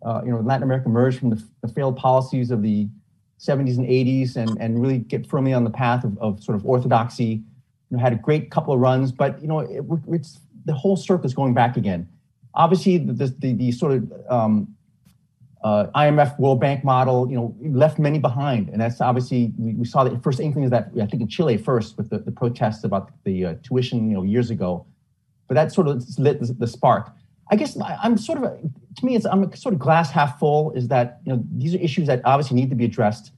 uh, you know, Latin America emerge from the, the, failed policies of the 70s and 80s, and and really get firmly on the path of, of sort of orthodoxy. You know, had a great couple of runs, but you know, it, it's the whole circle is going back again. Obviously, the the, the sort of um, IMF World Bank model, you know, left many behind, and that's obviously we, we saw the first inkling of that. I think in Chile first with the, the protests about the uh, tuition, you know, years ago, but that sort of lit the, the spark. I guess I'm sort of to me, it's I'm sort of glass half full. Is that you know these are issues that obviously need to be addressed,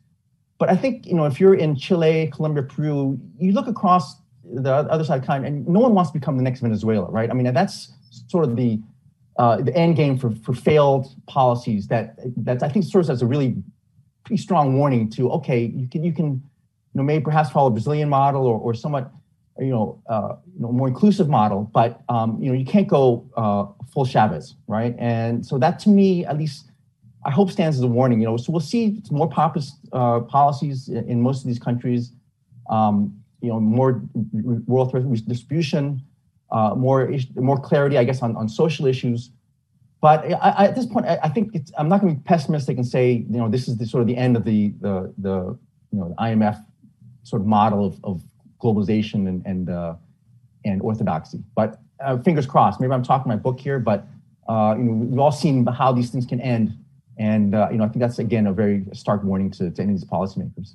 but I think you know if you're in Chile, Colombia, Peru, you look across the other side of the continent, and no one wants to become the next Venezuela, right? I mean, that's sort of the uh, the end game for, for failed policies that that I think serves as a really pretty strong warning to okay, you can you can you know maybe perhaps follow a Brazilian model or, or somewhat you know, uh, you know, more inclusive model, but um, you know, you can't go uh, full Chavez, right? And so that, to me, at least, I hope stands as a warning. You know, so we'll see more populist uh, policies in, in, most of these countries. Um, you know, more wealth redistribution, uh, more more clarity, I guess, on, on social issues. But I, I, at this point, I, I think I'm not going to be pessimistic and say, you know, this is the sort of the end of the the the you know the IMF sort of model of, of globalization and and, uh, and orthodoxy. But uh, fingers crossed. Maybe I'm talking my book here, but uh, you know, we've all seen how these things can end, and uh, you know, I think that's again a very stark warning to, to any of these policymakers.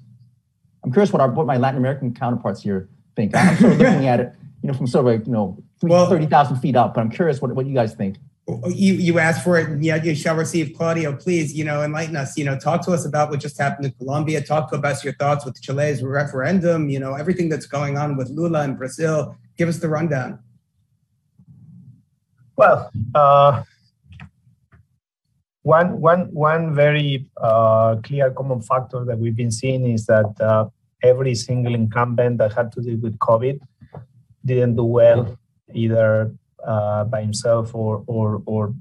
I'm curious what our what my Latin American counterparts here think. I'm sort of looking (laughs) at it, you know, from sort of like you know, well, thirty thousand feet up, but I'm curious what, what you guys think. You you asked for it yeah you shall receive claudio please you know enlighten us you know talk to us about what just happened in colombia talk to us your thoughts with chile's referendum you know everything that's going on with lula in brazil. Give us the rundown. Well uh, one one one very uh, clear common factor that we've been seeing is that uh, every single incumbent that had to deal with covid didn't do well either uh, by himself or, or, or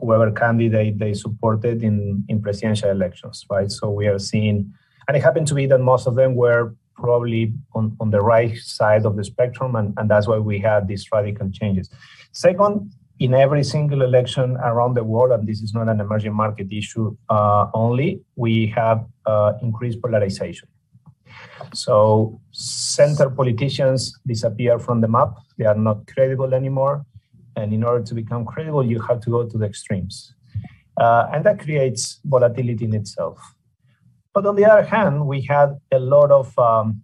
whoever candidate they supported in, in presidential elections, right? So we are seeing, and it happened to be that most of them were probably on, on the right side of the spectrum, and, and that's why we had these radical changes. Second, in every single election around the world, and this is not an emerging market issue uh, only, we have uh, increased polarization. So center politicians disappear from the map. They are not credible anymore. And in order to become credible, you have to go to the extremes. Uh, and that creates volatility in itself. But on the other hand, we had a lot of um,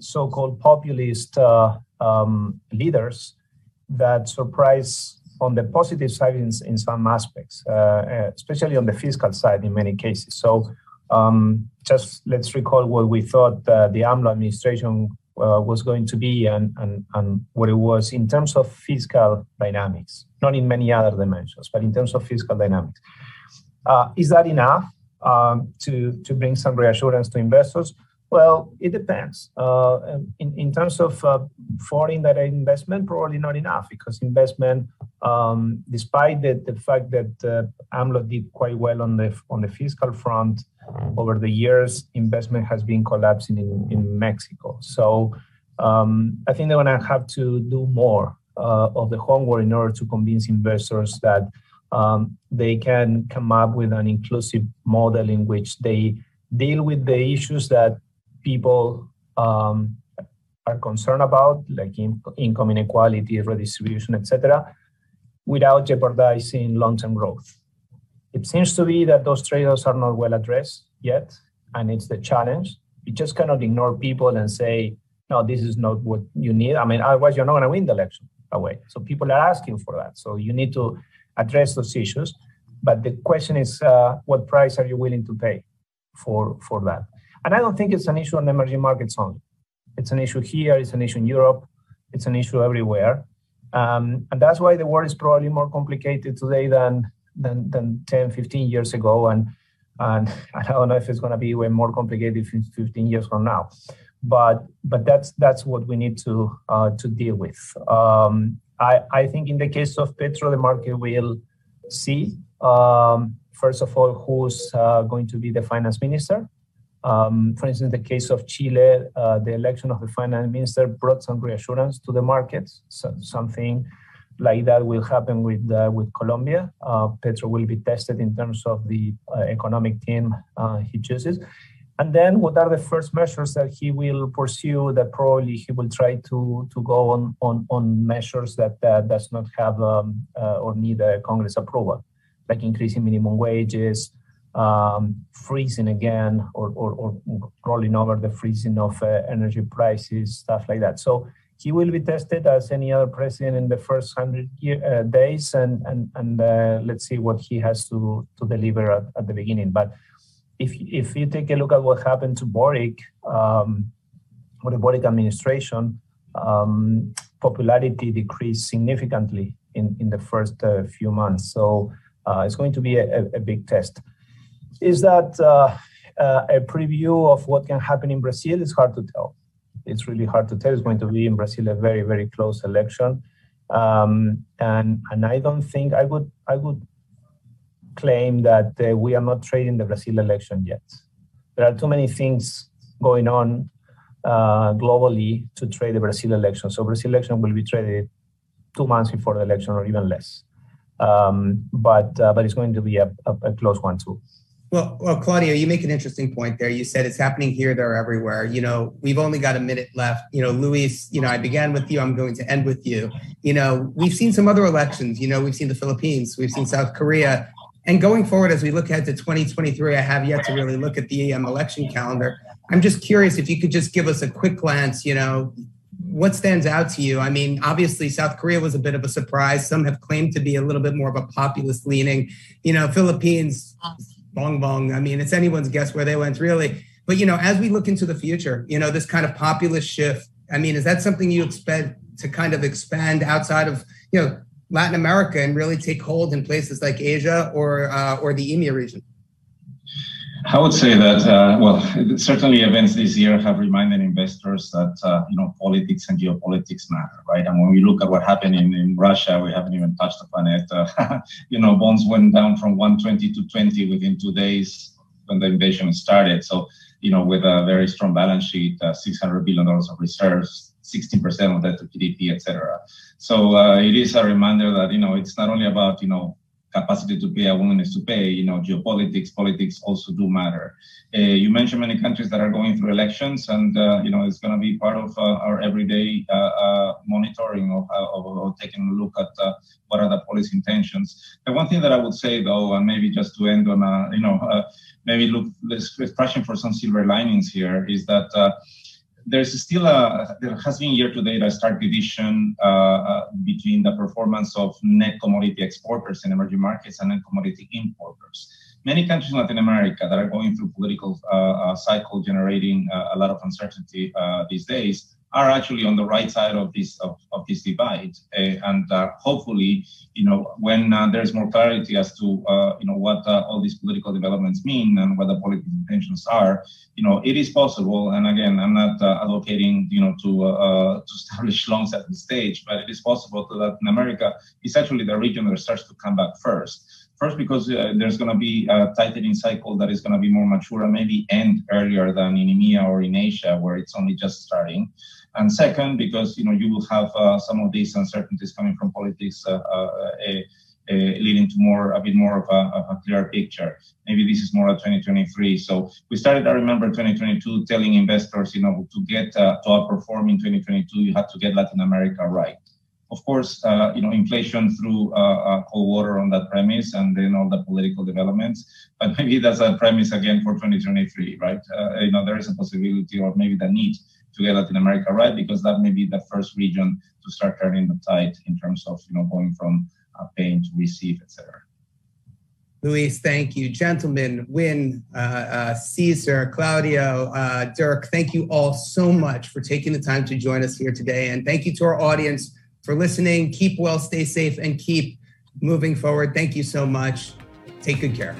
so called populist uh, um, leaders that surprise on the positive side in, in some aspects, uh, especially on the fiscal side in many cases. So um, just let's recall what we thought uh, the AMLO administration uh, was going to be and, and, and what it was in terms of fiscal dynamics, not in many other dimensions, but in terms of fiscal dynamics. Uh, is that enough um, to, to bring some reassurance to investors? Well, it depends. Uh, in, in terms of uh, foreign direct investment, probably not enough because investment, um, despite the, the fact that uh, AMLO did quite well on the on the fiscal front over the years, investment has been collapsing in, in Mexico. So um, I think they're going to have to do more uh, of the homework in order to convince investors that um, they can come up with an inclusive model in which they deal with the issues that people um, are concerned about, like in, income inequality, redistribution, etc., without jeopardizing long-term growth. It seems to be that those trade-offs are not well addressed yet, and it's the challenge. You just cannot ignore people and say, no, this is not what you need. I mean, otherwise you're not going to win the election away. So people are asking for that. So you need to address those issues. But the question is, uh, what price are you willing to pay for for that? And I don't think it's an issue on emerging markets only. It's an issue here, it's an issue in Europe, it's an issue everywhere. Um, and that's why the world is probably more complicated today than, than, than 10, 15 years ago. And, and (laughs) I don't know if it's going to be way more complicated 15 years from now. But, but that's, that's what we need to, uh, to deal with. Um, I, I think in the case of Petro, the market will see, um, first of all, who's uh, going to be the finance minister. Um, for instance, in the case of Chile, uh, the election of the finance minister brought some reassurance to the markets. So something like that will happen with uh, with Colombia. Uh, Petro will be tested in terms of the uh, economic team uh, he chooses. And then, what are the first measures that he will pursue? That probably he will try to to go on on, on measures that does not have um, uh, or need Congress approval, like increasing minimum wages, um, freezing again or, or, or, rolling over the freezing of uh, energy prices, stuff like that. So he will be tested as any other president in the first hundred uh, days, and and and uh, let's see what he has to to deliver at, at, the beginning. But if if you take a look at what happened to Boric um, the Boric administration, um, popularity decreased significantly in in the first uh, few months. So uh, it's going to be a, a big test is that uh, Uh, a preview of what can happen in Brazil is hard to tell. It's really hard to tell. It's going to be in Brazil a very, very close election, um, and and I don't think I would I would claim that uh, we are not trading the Brazil election yet. There are too many things going on uh, globally to trade the Brazil election. So Brazil election will be traded two months before the election or even less. Um, but uh, but it's going to be a, a, a, close one too. Well, well, Claudio, you make an interesting point there. You said it's happening here, there, everywhere. You know, we've only got a minute left. You know, Luis, you know, I began with you. I'm going to end with you. You know, we've seen some other elections. You know, we've seen the Philippines, we've seen South Korea, and going forward, as we look ahead to 2023, I have yet to really look at the um, election calendar. I'm just curious if you could just give us a quick glance, you know, what stands out to you? I mean, obviously, South Korea was a bit of a surprise. Some have claimed to be a little bit more of a populist leaning. You know, Philippines, bong bong. I mean, it's anyone's guess where they went, really. But, you know, as we look into the future, you know, this kind of populist shift, I mean, is that something you expect to kind of expand outside of, you know, Latin America and really take hold in places like Asia or uh, or the EMEA region? I would say that, uh, well, certainly events this year have reminded investors that, uh, you know, politics and geopolitics matter, right? And when we look at what happened in, in Russia, we haven't even touched upon it. Uh, (laughs) you know, bonds went down from 120 to 20 within two days when the invasion started. So, you know, with a very strong balance sheet, uh, $600 billion of reserves, 16% of that to GDP, et cetera. So uh, it is a reminder that, you know, it's not only about, you know, capacity to pay, a willingness to pay. You know, geopolitics, politics also do matter. Uh, you mentioned many countries that are going through elections, and uh, you know, it's going to be part of uh, our everyday uh, uh, monitoring of, of, taking a look at what are the policy intentions. The one thing that I would say, though, and maybe just to end on, a, you know, maybe look, let's, let's for some silver linings here, is that there's still a there has been year to date a stark division uh, uh, between the performance of net commodity exporters in emerging markets and net commodity importers. Many countries in Latin America that are going through political uh, uh cycle generating uh, a lot of uncertainty these days are actually on the right side of this of, of this divide uh, and uh, hopefully you know when uh, there's more clarity as to uh, you know what all these political developments mean and what the political intentions are you know it is possible and again i'm not advocating you know to to establish (laughs) longs at this stage but it is possible that latin america is actually the region that starts to come back first First, because uh, there's going to be a tightening cycle that is going to be more mature and maybe end earlier than in EMEA or in Asia, where it's only just starting. And second, because you know you will have uh, some of these uncertainties coming from politics. Uh, uh, leading to more a bit more of a, of a, clearer picture. Maybe this is more of 2023. So we started. I remember 2022 telling investors, you know, to get uh, to outperform in 2022, you have to get Latin America right. Of course, uh, you know, inflation threw uh, cold water on that premise, and then all the political developments. But maybe that's a premise again for 2023, right? you know, there is a possibility, or maybe the need to get Latin America right because that may be the first region to start turning the tide in terms of you know going from uh, paying to receive, etc. Luis, thank you. Gentlemen, Win, uh, uh, Caesar, Claudio, uh, Dirk, thank you all so much for taking the time to join us here today. And thank you to our audience for listening. Keep well, stay safe, and keep moving forward. Thank you so much. Take good care.